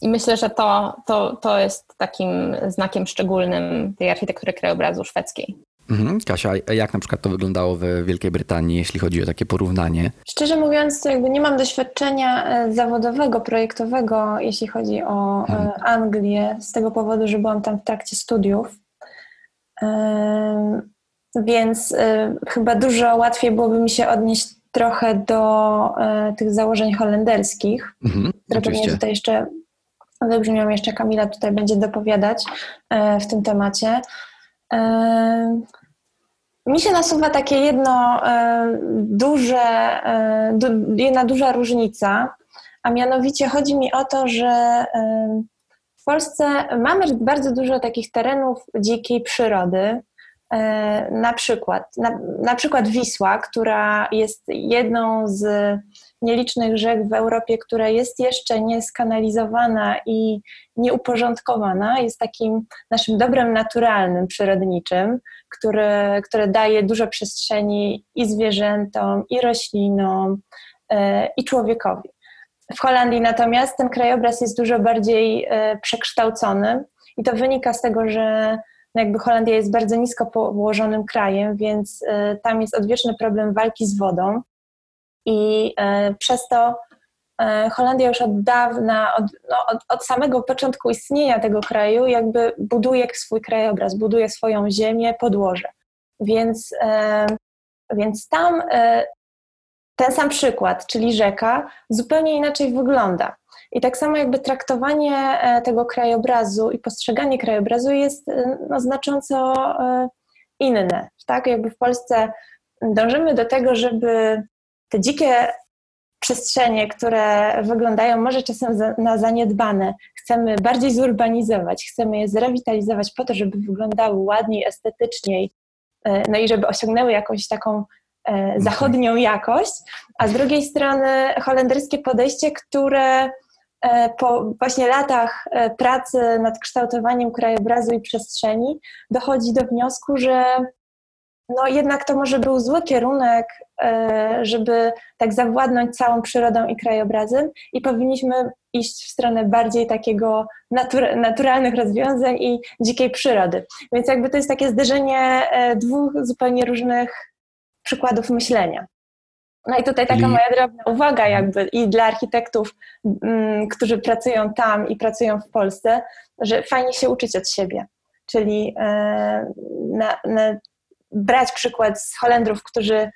I myślę, że to, to, to jest takim znakiem szczególnym tej architektury krajobrazu szwedzkiej. Mhm. Kasia, jak na przykład to wyglądało w Wielkiej Brytanii, jeśli chodzi o takie porównanie? Szczerze mówiąc, to jakby nie mam doświadczenia e, zawodowego, projektowego, jeśli chodzi o e, mhm. Anglię, z tego powodu, że byłam tam w trakcie studiów. Więc y, chyba dużo łatwiej byłoby mi się odnieść trochę do tych założeń holenderskich, mhm, które pewnie tutaj jeszcze wybrzmią, jeszcze Kamila tutaj będzie dopowiadać w tym temacie. Mi się nasuwa takie jedno duże, jedna duża różnica, a mianowicie chodzi mi o to, że w Polsce mamy bardzo dużo takich terenów dzikiej przyrody. E, na przykład, na, na przykład Wisła, która jest jedną z nielicznych rzek w Europie, która jest jeszcze nieskanalizowana i nieuporządkowana, jest takim naszym dobrem naturalnym, przyrodniczym, które, które daje dużo przestrzeni i zwierzętom, i roślinom, e, i człowiekowi. W Holandii natomiast ten krajobraz jest dużo bardziej e, przekształcony i to wynika z tego, że no jakby Holandia jest bardzo nisko położonym krajem, więc e, tam jest odwieczny problem walki z wodą i przez to Holandia już od dawna, od, no, od, od, samego początku istnienia tego kraju, jakby buduje swój krajobraz, buduje swoją ziemię, podłoże. Więc, więc tam ten sam przykład, czyli rzeka, zupełnie inaczej wygląda. I tak samo jakby traktowanie e, tego krajobrazu i postrzeganie krajobrazu jest e, no, znacząco e, inne. Tak, jakby w Polsce dążymy do tego, żeby te dzikie przestrzenie, które wyglądają może czasem na zaniedbane, chcemy bardziej zurbanizować, chcemy je zrewitalizować po to, żeby wyglądały ładniej, estetyczniej, no i żeby osiągnęły jakąś taką E, zachodnią jakość, a z drugiej strony holenderskie podejście, które e, po właśnie latach e, pracy nad kształtowaniem krajobrazu i przestrzeni dochodzi do wniosku, że no jednak to może był zły kierunek, żeby tak zawładnąć całą przyrodą i krajobrazem i powinniśmy iść w stronę bardziej takiego natur naturalnych rozwiązań i dzikiej przyrody. Więc jakby to jest takie zderzenie dwóch zupełnie różnych przykładów myślenia. No i tutaj taka moja drobna uwaga jakby i dla architektów, mm, którzy pracują tam i pracują w Polsce, że fajnie się uczyć od siebie. Czyli e, na, na brać przykład z Holendrów, którzy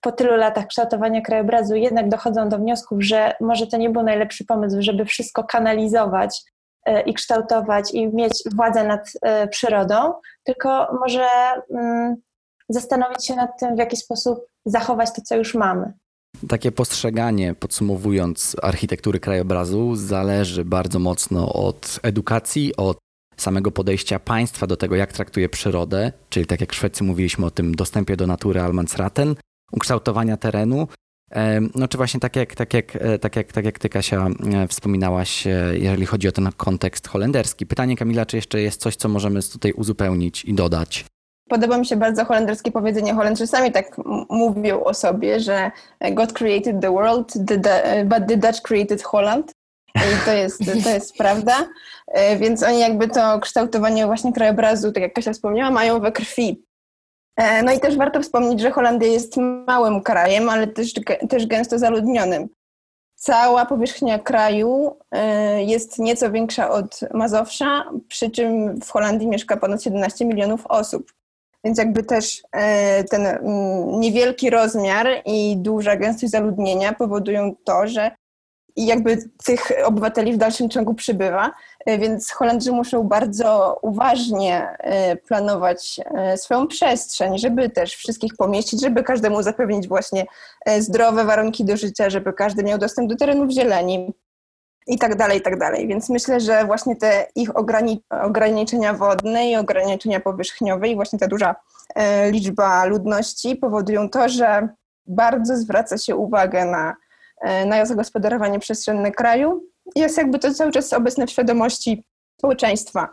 po tylu latach kształtowania krajobrazu jednak dochodzą do wniosków, że może to nie był najlepszy pomysł, żeby wszystko kanalizować e, i kształtować i mieć władzę nad e, przyrodą, tylko może mm, zastanowić się nad tym, w jaki sposób zachować to, co już mamy. Takie postrzeganie, podsumowując architektury krajobrazu, zależy bardzo mocno od edukacji, od samego podejścia państwa do tego, jak traktuje przyrodę, czyli tak jak w Szwecji mówiliśmy o tym dostępie do natury Almansraten, ukształtowania terenu, no czy właśnie tak jak, tak jak, e, tak jak, tak jak ty, Kasia, e, wspominałaś, e, jeżeli chodzi o ten kontekst holenderski. Pytanie Kamila, czy jeszcze jest coś, co możemy tutaj uzupełnić i dodać? Podoba mi się bardzo holenderskie powiedzenie. Holendrzy sami tak mówią o sobie, że God created the world, but the Dutch created Holland. To jest, to jest prawda. E, więc oni jakby to kształtowanie właśnie krajobrazu, tak jak Kasia wspomniała, mają we krwi. E, no i też warto wspomnieć, że Holandia jest małym krajem, ale też, też gęsto zaludnionym. Cała powierzchnia kraju e, jest nieco większa od Mazowsza, przy czym w Holandii mieszka ponad 17 milionów osób. Więc jakby też ten mm, niewielki rozmiar i duża gęstość zaludnienia powodują to, że jakby tych obywateli w dalszym ciągu przybywa, e, więc Holendrzy muszą bardzo uważnie e, planować swoją przestrzeń, żeby też wszystkich pomieścić, żeby każdemu zapewnić właśnie zdrowe warunki do życia, żeby każdy miał dostęp do terenów zieleni, i tak dalej, i tak dalej. Więc myślę, że właśnie te ich ograniczenia wodne i ograniczenia powierzchniowe i właśnie ta duża e, liczba ludności powodują to, że bardzo zwraca się uwagę na, e, na zagospodarowanie przestrzenne kraju. Jest jakby to cały czas obecne w świadomości społeczeństwa.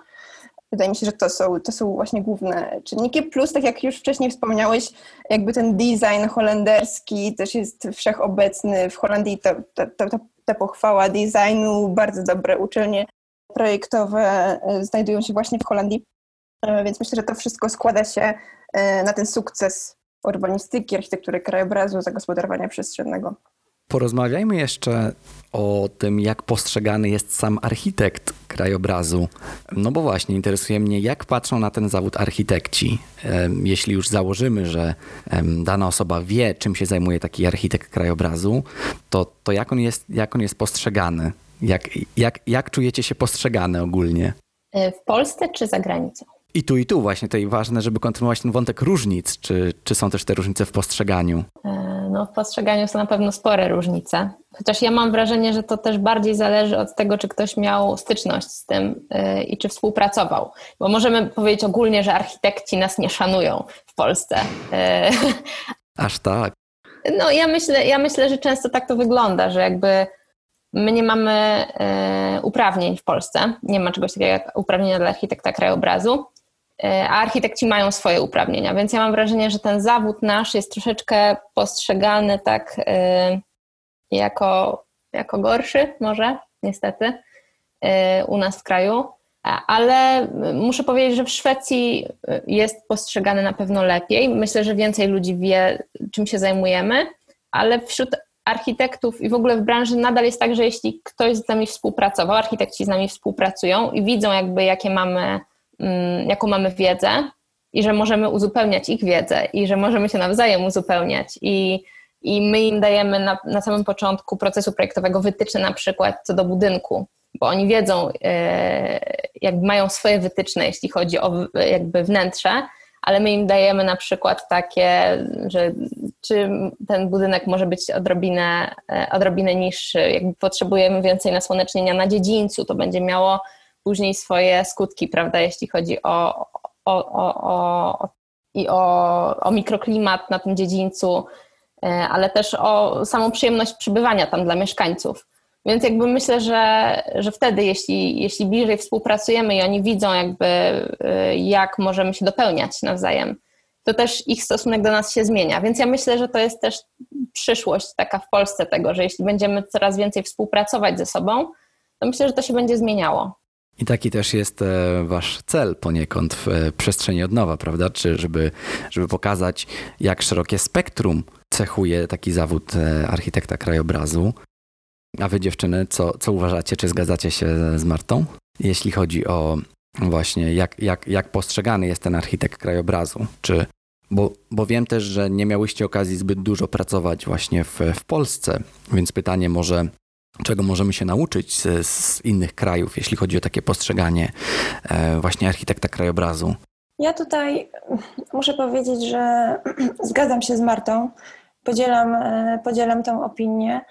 Wydaje mi się, że to są, to są właśnie główne czynniki. Plus, tak jak już wcześniej wspomniałeś, jakby ten design holenderski też jest wszechobecny. W Holandii ta, ta, ta, ta pochwała designu, bardzo dobre uczelnie projektowe e, znajdują się właśnie w Holandii, e, więc myślę, że to wszystko składa się e, na ten sukces urbanistyki, architektury krajobrazu, zagospodarowania przestrzennego. Porozmawiajmy jeszcze o tym, jak postrzegany jest sam architekt krajobrazu. No bo właśnie, interesuje mnie, jak patrzą na ten zawód architekci. Jeśli już założymy, że dana osoba wie, czym się zajmuje taki architekt krajobrazu, to, to jak, on jest, jak on jest postrzegany? Jak, jak, jak czujecie się postrzegane ogólnie? E, w Polsce czy za granicą? I tu, i tu właśnie tutaj ważne, żeby kontynuować ten wątek różnic. Czy, czy są też te różnice w postrzeganiu? E, no, w postrzeganiu są na pewno spore różnice. Chociaż ja mam wrażenie, że to też bardziej zależy od tego, czy ktoś miał styczność z tym yy, i czy współpracował. Bo możemy powiedzieć ogólnie, że architekci nas nie szanują w Polsce. Yy. Aż tak. No, ja myślę, ja myślę, że często tak to wygląda, że jakby my nie mamy uprawnień w Polsce. Nie ma czegoś takiego jak uprawnienia dla architekta krajobrazu. E, a architekci mają swoje uprawnienia, więc ja mam wrażenie, że ten zawód nasz jest troszeczkę postrzegany tak e, jako, jako gorszy, może niestety, e, u nas w kraju. Ale muszę powiedzieć, że w Szwecji jest postrzegany na pewno lepiej. Myślę, że więcej ludzi wie, czym się zajmujemy, ale wśród architektów i w ogóle w branży nadal jest tak, że jeśli ktoś z nami współpracował, architekci z nami współpracują i widzą jakby jakie mamy jaką mamy wiedzę i że możemy uzupełniać ich wiedzę i że możemy się nawzajem uzupełniać. I, i my im dajemy na, na samym początku procesu projektowego wytyczne na przykład co do budynku, bo oni wiedzą, e, jakby mają swoje wytyczne, jeśli chodzi o jakby wnętrze, ale my im dajemy na przykład takie, że czy ten budynek może być odrobinę, e, odrobinę niższy, jakby potrzebujemy więcej nasłonecznienia na dziedzińcu, to będzie miało później swoje skutki, prawda, jeśli chodzi o, o, o, o, i o, o mikroklimat na tym dziedzińcu, e, ale też o samą przyjemność przebywania tam dla mieszkańców. Więc jakby myślę, że, że wtedy, jeśli, jeśli bliżej współpracujemy i oni widzą jakby, e, jak możemy się dopełniać nawzajem, to też ich stosunek do nas się zmienia. Więc ja myślę, że to jest też przyszłość taka w Polsce tego, że jeśli będziemy coraz więcej współpracować ze sobą, to myślę, że to się będzie zmieniało. I taki też jest e, wasz cel poniekąd w e, przestrzeni od nowa, prawda? Czy żeby, żeby pokazać, jak szerokie spektrum cechuje taki zawód e, architekta krajobrazu. A wy dziewczyny, co, co uważacie? Czy zgadzacie się z Martą? Jeśli chodzi o właśnie jak, jak, jak postrzegany jest ten architekt krajobrazu? Czy, bo, bo wiem też, że nie miałyście okazji zbyt dużo pracować właśnie w, w Polsce, więc pytanie może czego możemy się nauczyć z, z, innych krajów, jeśli chodzi o takie postrzeganie e, właśnie architekta krajobrazu? Ja tutaj muszę powiedzieć, że zgadzam się z Martą, podzielam, e, podzielam tą opinię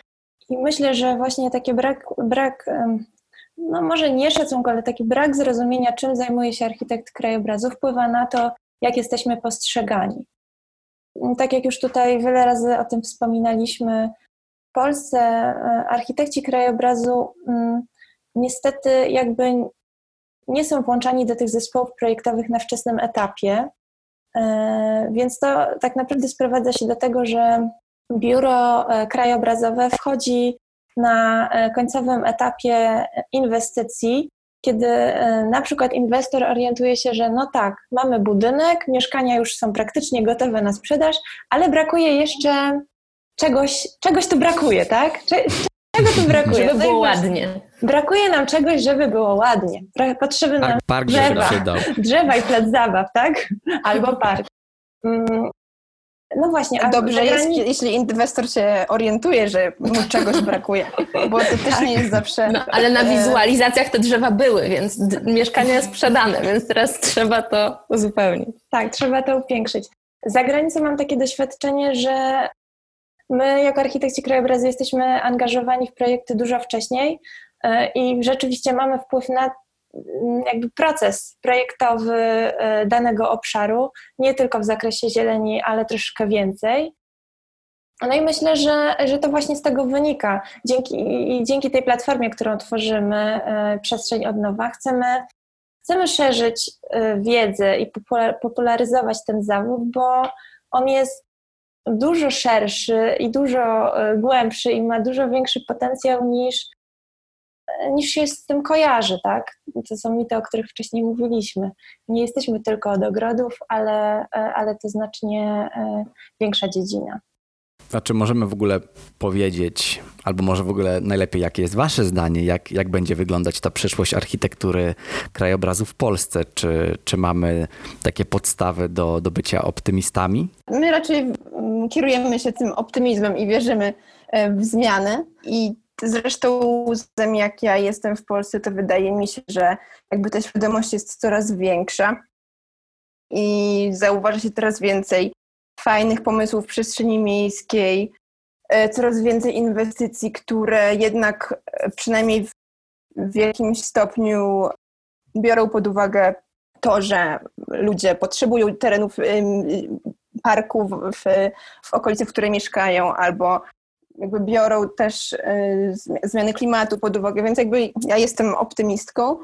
i myślę, że właśnie taki brak, brak no może nie szacunku, ale taki brak zrozumienia, czym zajmuje się architekt krajobrazu, wpływa na to, jak jesteśmy postrzegani. Tak jak już tutaj wiele razy o tym wspominaliśmy, Polsce e, architekci krajobrazu mm, niestety jakby nie są włączani do tych zespołów projektowych na wczesnym etapie, e, więc to tak naprawdę sprowadza się do tego, że biuro e, krajobrazowe wchodzi na końcowym etapie inwestycji kiedy na przykład inwestor orientuje się, że no tak, mamy budynek, mieszkania już są praktycznie gotowe na sprzedaż, ale brakuje jeszcze czegoś, czegoś tu brakuje, tak? Czego tu brakuje? Żeby było ładnie. Brakuje nam czegoś, żeby było ładnie. Potrzeby nam park drzewa, drzewa i plac zabaw, tak? Albo park. Mm, no właśnie. A Dobrze jest, jeśli inwestor się orientuje, że mu czegoś brakuje, bo to też tak. nie jest zawsze... No, ale na e, wizualizacjach te drzewa były, więc mieszkanie jest sprzedane, więc teraz trzeba to uzupełnić. Tak, trzeba to upiększyć. Za granicą mam takie doświadczenie, że my jako architekci krajobrazu jesteśmy angażowani w projekty dużo wcześniej e, i rzeczywiście mamy wpływ na mm, jakby proces projektowy e, danego obszaru, nie tylko w zakresie zieleni, ale troszkę więcej. No i myślę, że, że to właśnie z tego wynika. Dzięki, dzięki tej platformie, którą tworzymy, e, Przestrzeń od Nowa, chcemy, chcemy szerzyć wiedzę i popularyzować ten zawód, bo on jest dużo szerszy i dużo e, głębszy i ma dużo większy potencjał niż, e, niż się z tym kojarzy, tak? To są mity, o których wcześniej mówiliśmy. Nie jesteśmy tylko od ogrodów, ale, e, ale to znacznie większa dziedzina. Czy możemy w ogóle powiedzieć, albo może w ogóle najlepiej, jakie jest Wasze zdanie, jak, jak będzie wyglądać ta przyszłość architektury krajobrazu w Polsce? Czy, czy mamy takie podstawy do, do bycia optymistami? My raczej mm, kierujemy się tym optymizmem i wierzymy e, w zmiany. I zresztą, jak ja jestem w Polsce, to wydaje mi się, że jakby ta świadomość jest coraz większa i zauważa się coraz więcej fajnych pomysłów w przestrzeni miejskiej, e, coraz więcej inwestycji, które jednak e, przynajmniej w, w jakimś stopniu biorą pod uwagę to, że ludzie potrzebują terenów, parków w, w okolicy, w której mieszkają, albo jakby biorą też e, zmiany klimatu pod uwagę, więc jakby ja jestem optymistką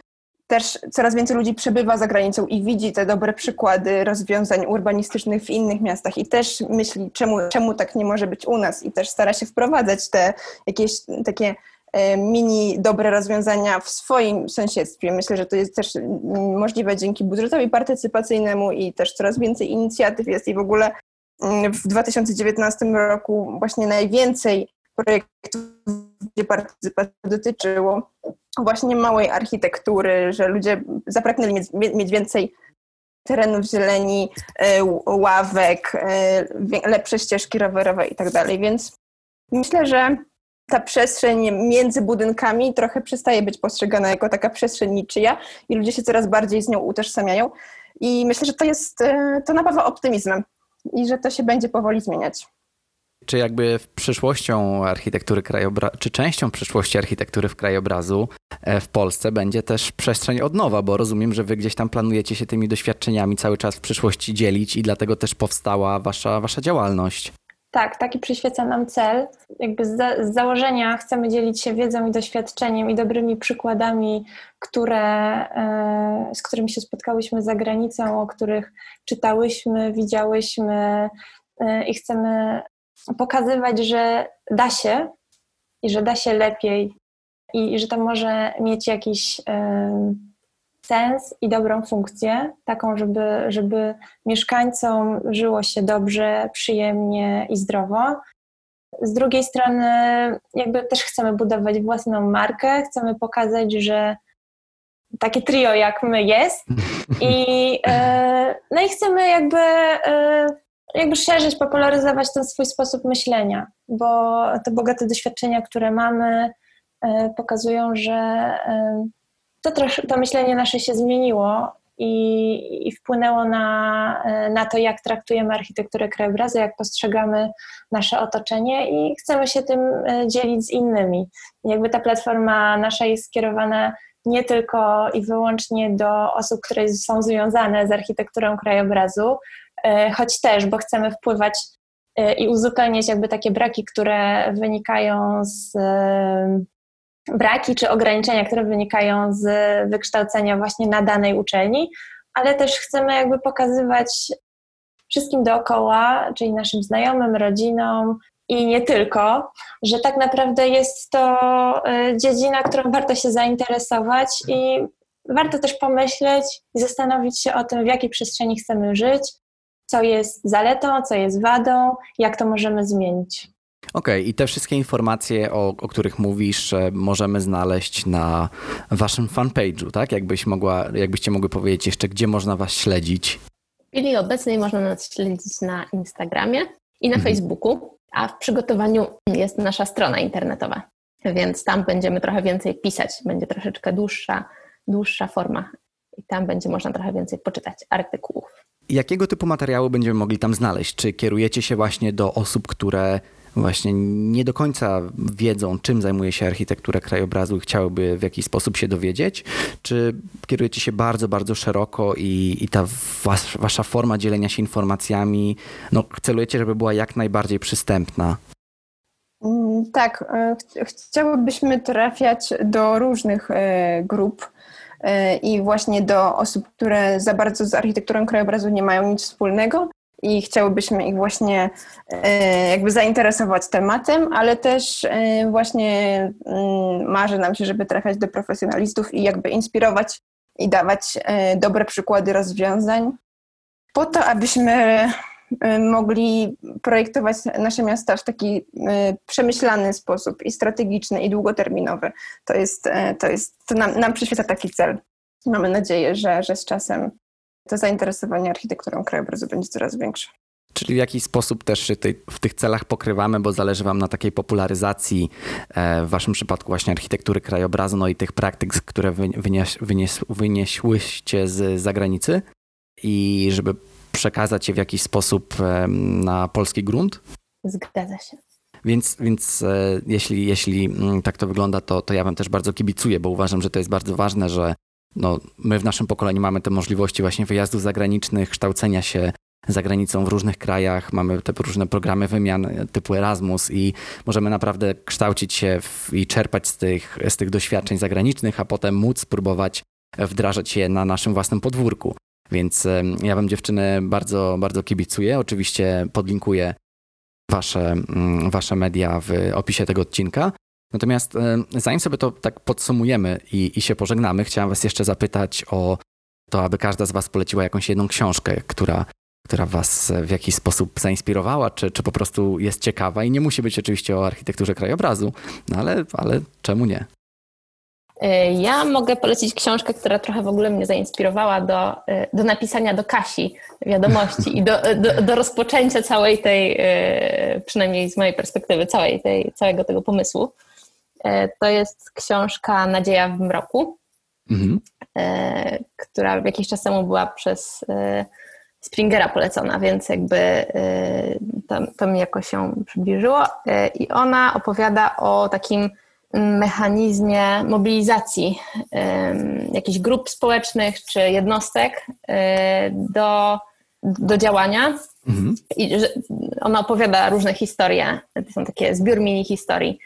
też coraz więcej ludzi przebywa za granicą i widzi te dobre przykłady rozwiązań urbanistycznych w innych miastach i też myśli, czemu, czemu tak nie może być u nas i też stara się wprowadzać te jakieś takie e, mini dobre rozwiązania w swoim sąsiedztwie. Myślę, że to jest też mm, możliwe dzięki budżetowi partycypacyjnemu i też coraz więcej inicjatyw jest i w ogóle mm, w 2019 roku właśnie najwięcej projektów, gdzie partycypacja dotyczyło właśnie małej architektury, że ludzie zapragnęli mieć, mieć więcej terenów zieleni, e, ławek, e, lepsze ścieżki rowerowe i tak dalej. Więc myślę, że ta przestrzeń między budynkami trochę przestaje być postrzegana jako taka przestrzeń niczyja i ludzie się coraz bardziej z nią utożsamiają. I myślę, że to jest, e, to napawa optymizmem i że to się będzie powoli zmieniać. Czy jakby przyszłością architektury krajobrazu, czy częścią przyszłości architektury w krajobrazu e, w Polsce będzie też przestrzeń od nowa, bo rozumiem, że wy gdzieś tam planujecie się tymi doświadczeniami cały czas w przyszłości dzielić i dlatego też powstała wasza, wasza działalność. Tak, taki przyświeca nam cel. Jakby z, za, z, założenia chcemy dzielić się wiedzą i doświadczeniem i dobrymi przykładami, które, e, z którymi się spotkałyśmy za granicą, o których czytałyśmy, widziałyśmy e, i chcemy pokazywać, że da się i że da się lepiej i, że to może mieć jakiś sens i dobrą funkcję, taką, żeby, żeby mieszkańcom żyło się dobrze, przyjemnie i zdrowo. Z drugiej strony, jakby też chcemy budować własną markę, chcemy pokazać, że takie trio jak my jest i, e, no i chcemy jakby e, jakby szerzyć, popularyzować ten swój sposób myślenia, bo te bogate doświadczenia, które mamy, e, pokazują, że e, to, to myślenie nasze się zmieniło i, i wpłynęło na, e, na to, jak traktujemy architekturę krajobrazu, jak postrzegamy nasze otoczenie i chcemy się tym dzielić z innymi. Jakby ta platforma nasza jest skierowana nie tylko i wyłącznie do osób, które są związane z architekturą krajobrazu, choć też, bo chcemy wpływać e, i uzupełniać jakby takie braki, które wynikają z e, braki czy ograniczenia, które wynikają z wykształcenia właśnie na danej uczelni, ale też chcemy jakby pokazywać wszystkim dookoła, czyli naszym znajomym, rodzinom i nie tylko, że tak naprawdę jest to dziedzina, którą warto się zainteresować i warto też pomyśleć i zastanowić się o tym, w jakiej przestrzeni chcemy żyć, co jest zaletą, co jest wadą, jak to możemy zmienić. Okej, okay, i te wszystkie informacje, o, o, których mówisz, możemy znaleźć na waszym fanpage'u, tak? Jakbyś mogła, jakbyście mogły powiedzieć jeszcze, gdzie można was śledzić? W chwili obecnej można nas śledzić na Instagramie i na mhm. Facebooku, a w przygotowaniu jest nasza strona internetowa, więc tam będziemy trochę więcej pisać, będzie troszeczkę dłuższa, dłuższa forma i tam będzie można trochę więcej poczytać artykułów. Jakiego typu materiały będziemy mogli tam znaleźć? Czy kierujecie się właśnie do osób, które właśnie nie do końca wiedzą, czym zajmuje się architektura krajobrazu i chciałyby w jakiś sposób się dowiedzieć? Czy kierujecie się bardzo, bardzo szeroko i, i ta was, wasza forma dzielenia się informacjami, no, celujecie, żeby była jak najbardziej przystępna? Mm, tak, e, chciałybyśmy trafiać do różnych e, grup i właśnie do osób, które za bardzo z architekturą krajobrazu nie mają nic wspólnego, i chciałybyśmy ich właśnie e, jakby zainteresować tematem, ale też e, właśnie mm, marzy nam się, żeby trafiać do profesjonalistów i jakby inspirować i dawać e, dobre przykłady rozwiązań po to, abyśmy mogli projektować nasze miasta w taki przemyślany sposób i strategiczny i długoterminowy. To jest, to jest, to nam, nam przyświeca taki cel. Mamy nadzieję, że, że z czasem to zainteresowanie architekturą krajobrazu będzie coraz większe. Czyli w jakiś sposób też się w tych celach pokrywamy, bo zależy Wam na takiej popularyzacji e, w Waszym przypadku właśnie architektury krajobrazu, no i tych praktyk, które wynieś, wynieś, wynieśłyście z zagranicy i żeby przekazać je w jakiś sposób na polski grunt? Zgadza się. Więc, więc e, jeśli, jeśli mm, tak to wygląda, to, to ja Wam też bardzo kibicuję, bo uważam, że to jest bardzo ważne, że no, my w naszym pokoleniu mamy te możliwości właśnie wyjazdów zagranicznych, kształcenia się za granicą w różnych krajach, mamy te różne programy wymian typu Erasmus i możemy naprawdę kształcić się w, i czerpać z tych, z tych doświadczeń zagranicznych, a potem móc spróbować wdrażać je na naszym własnym podwórku. Więc ja Wam dziewczyny bardzo, bardzo kibicuję. Oczywiście podlinkuję wasze, mm, wasze media w opisie tego odcinka. Natomiast e, zanim sobie to tak podsumujemy i, i się pożegnamy, chciałem Was jeszcze zapytać o to, aby każda z Was poleciła jakąś jedną książkę, która, która Was w jakiś sposób zainspirowała, czy, czy po prostu jest ciekawa i nie musi być oczywiście o architekturze krajobrazu, no ale, ale czemu nie? E, ja mogę polecić książkę, która trochę w ogóle mnie zainspirowała do, e, do napisania do Kasi wiadomości i do, do, do, rozpoczęcia całej tej, przynajmniej z mojej perspektywy, całej tej, całego tego pomysłu. E, to jest książka Nadzieja w mroku, mhm. E, która jakiś czas temu była przez e, Springera polecona, więc jakby to, to mi jakoś się przybliżyło. I ona opowiada o takim mechanizmie mobilizacji jakichś grup społecznych czy jednostek do, do działania. Mhm. I ona opowiada różne historie. To są takie zbiór mini historii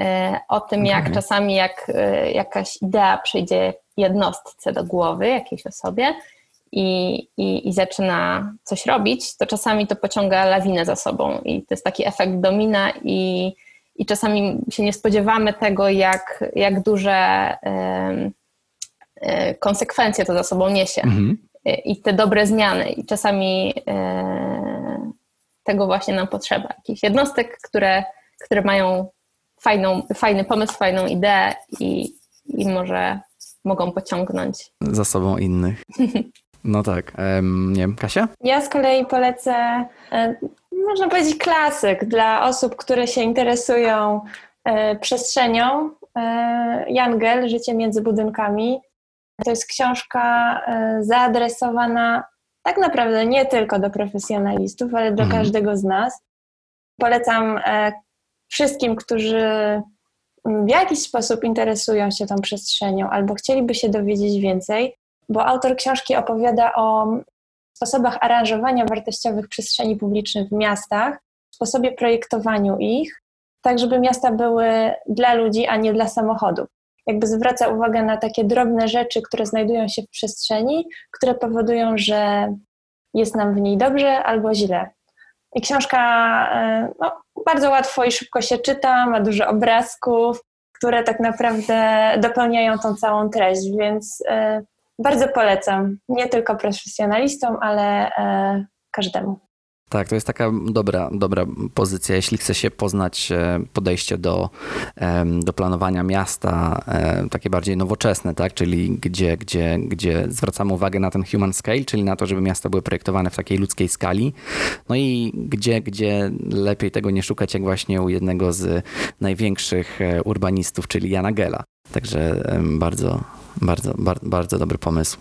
E, o tym, jak okay. czasami jak e, jakaś idea przyjdzie jednostce do głowy, jakiejś osobie i, i, i zaczyna coś robić, to czasami to pociąga lawinę za sobą i to jest taki efekt domina i, i czasami się nie spodziewamy tego, jak, jak duże y, konsekwencje to za sobą niesie mm-hmm. i te dobre zmiany i czasami tego właśnie nam potrzeba. Jakichś jednostek, które, które mają fajną, fajny pomysł, fajną ideę i, i może mogą pociągnąć za sobą innych. No tak. Um, nie wiem, Kasia? Ja z kolei polecę, e, można powiedzieć, klasyk dla osób, które się interesują e, przestrzenią. E, Jangel, Życie między budynkami. To jest książka zaadresowana tak naprawdę nie tylko do profesjonalistów, ale do mhm. każdego z nas. Polecam wszystkim, którzy w jakiś sposób interesują się tą przestrzenią albo chcieliby się dowiedzieć więcej, bo autor książki opowiada o sposobach aranżowania wartościowych przestrzeni publicznych w miastach, sposobie projektowaniu ich, tak żeby miasta były dla ludzi, a nie dla samochodów. Jakby zwraca uwagę na takie drobne rzeczy, które znajdują się w przestrzeni, które powodują, że jest nam w niej dobrze albo źle. I książka e, no, bardzo łatwo i szybko się czyta, ma dużo obrazków, które tak naprawdę dopełniają tą całą treść, więc bardzo polecam. Nie tylko profesjonalistom, ale każdemu. Tak, to jest taka dobra, dobra pozycja, jeśli chce się poznać e, podejście do, do planowania miasta, e, takie bardziej nowoczesne, tak? czyli gdzie, gdzie, gdzie zwracamy uwagę na ten human scale, czyli na to, żeby miasta były projektowane w takiej ludzkiej skali. No i gdzie, gdzie lepiej tego nie szukać, jak właśnie u jednego z największych e, urbanistów, czyli Jana Gela. Także bardzo, bardzo, bardzo, bardzo dobry pomysł.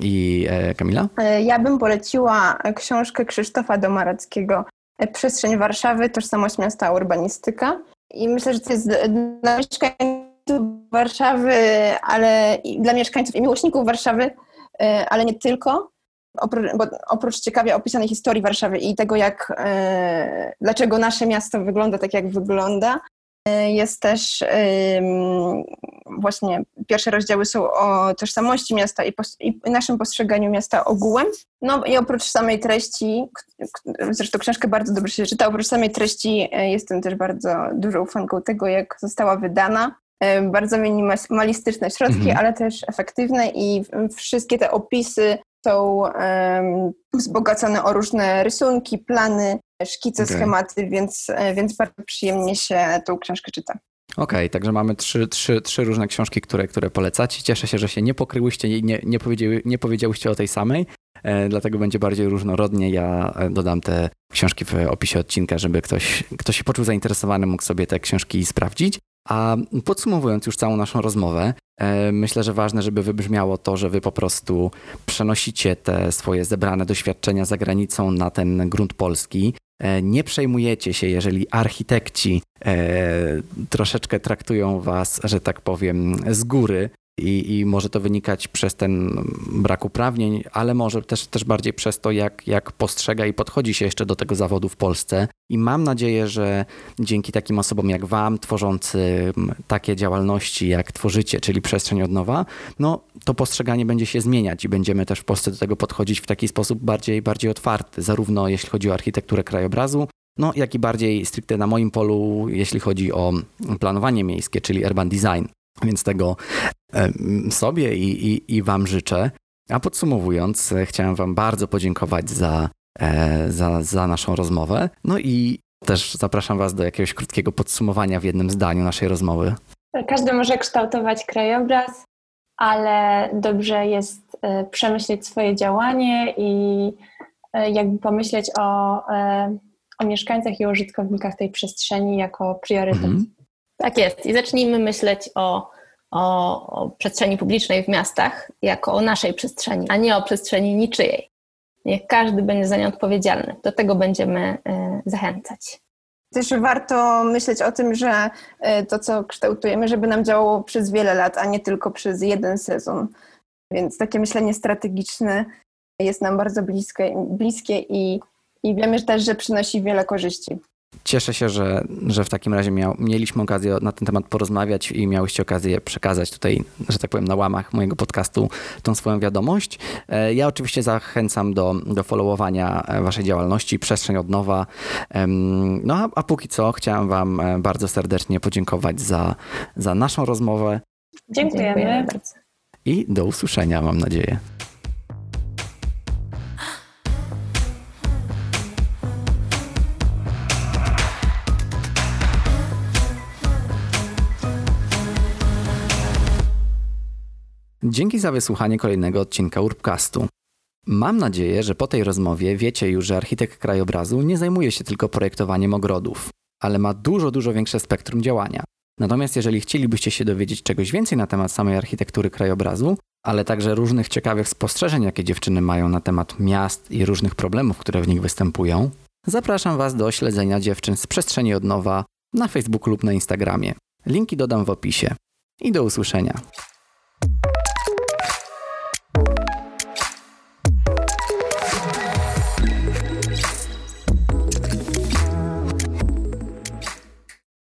I e, Kamila? E, ja bym poleciła książkę Krzysztofa Domarackiego e, Przestrzeń Warszawy, tożsamość miasta, urbanistyka. I myślę, że to jest dla mieszkańców Warszawy, ale dla mieszkańców i miłośników Warszawy, ale nie tylko. Oprócz, bo oprócz ciekawie opisanej historii Warszawy i tego, jak, dlaczego nasze miasto wygląda tak, jak wygląda, jest też właśnie pierwsze rozdziały są o tożsamości miasta i, i, naszym postrzeganiu miasta ogółem. No i oprócz samej treści, zresztą książkę bardzo dobrze się czyta, oprócz samej treści e, jestem też bardzo dużą fanką tego, jak została wydana. E, bardzo minimalistyczne środki, mhm. ale też efektywne i wszystkie te opisy są um, wzbogacone o różne rysunki, plany, szkice, okay. schematy, więc, e, więc bardzo przyjemnie się tą książkę czyta. Okej, okay, także mamy trzy, trzy, trzy różne książki, które, które polecacie. Cieszę się, że się nie pokryłyście i nie, nie, powiedziały, nie powiedziałyście o tej samej, e, dlatego będzie bardziej różnorodnie. Ja e, dodam te książki w opisie odcinka, żeby ktoś, kto się poczuł zainteresowany, mógł sobie te książki sprawdzić. A podsumowując już całą naszą rozmowę, myślę, że ważne, żeby wybrzmiało to, że wy po prostu przenosicie te swoje zebrane doświadczenia za granicą na ten grunt polski. E, nie przejmujecie się, jeżeli architekci e, troszeczkę traktują was, że tak powiem, z góry i, i może to wynikać przez ten brak uprawnień, ale może też, też bardziej przez to, jak, jak postrzega i podchodzi się jeszcze do tego zawodu w Polsce. I mam nadzieję, że dzięki takim osobom jak Wam, tworzący takie działalności, jak tworzycie, czyli przestrzeń od nowa, no to postrzeganie będzie się zmieniać i będziemy też w Polsce do tego podchodzić w taki sposób bardziej, bardziej otwarty, zarówno jeśli chodzi o architekturę krajobrazu, no jak i bardziej stricte na moim polu, jeśli chodzi o planowanie miejskie, czyli urban design. Więc tego sobie i, i, i Wam życzę. A podsumowując, e, chciałem Wam bardzo podziękować za, e, za, za naszą rozmowę. No i też zapraszam Was do jakiegoś krótkiego podsumowania w jednym zdaniu naszej rozmowy. Każdy może kształtować krajobraz, ale dobrze jest e, przemyśleć swoje działanie i jakby pomyśleć o, o mieszkańcach i użytkownikach tej przestrzeni jako priorytet. Mhm. Tak jest. I zacznijmy myśleć o, o, o przestrzeni publicznej w miastach jako o naszej przestrzeni, a nie o przestrzeni niczyjej. Niech każdy będzie za nią odpowiedzialny. Do tego będziemy y, zachęcać. Też warto myśleć o tym, że y, to, co kształtujemy, żeby nam działało przez wiele lat, a nie tylko przez jeden sezon. Więc takie myślenie strategiczne jest nam bardzo bliskie, bliskie i, i wiemy też, że przynosi wiele korzyści. Cieszę się, że, że w takim razie miał, mieliśmy okazję na ten temat porozmawiać i miałyście okazję przekazać tutaj, że tak powiem, na łamach mojego podcastu tą swoją wiadomość. E, ja oczywiście zachęcam do, do followowania e, waszej działalności, przestrzeń od nowa. No a, a póki co chciałem wam e, bardzo serdecznie podziękować za, za naszą rozmowę. Dziękujemy. Dziękujemy bardzo. I do usłyszenia, mam nadzieję. Dzięki za wysłuchanie kolejnego odcinka Urbcastu. Mam nadzieję, że po tej rozmowie wiecie już, że architekt krajobrazu nie zajmuje się tylko projektowaniem ogrodów, ale ma dużo, dużo większe spektrum działania. Natomiast jeżeli chcielibyście się dowiedzieć czegoś więcej na temat samej architektury krajobrazu, ale także różnych ciekawych spostrzeżeń, jakie dziewczyny mają na temat miast i różnych problemów, które w nich występują, zapraszam Was do śledzenia dziewczyn z przestrzeni od nowa na Facebooku lub na Instagramie. Linki dodam w opisie. I do usłyszenia.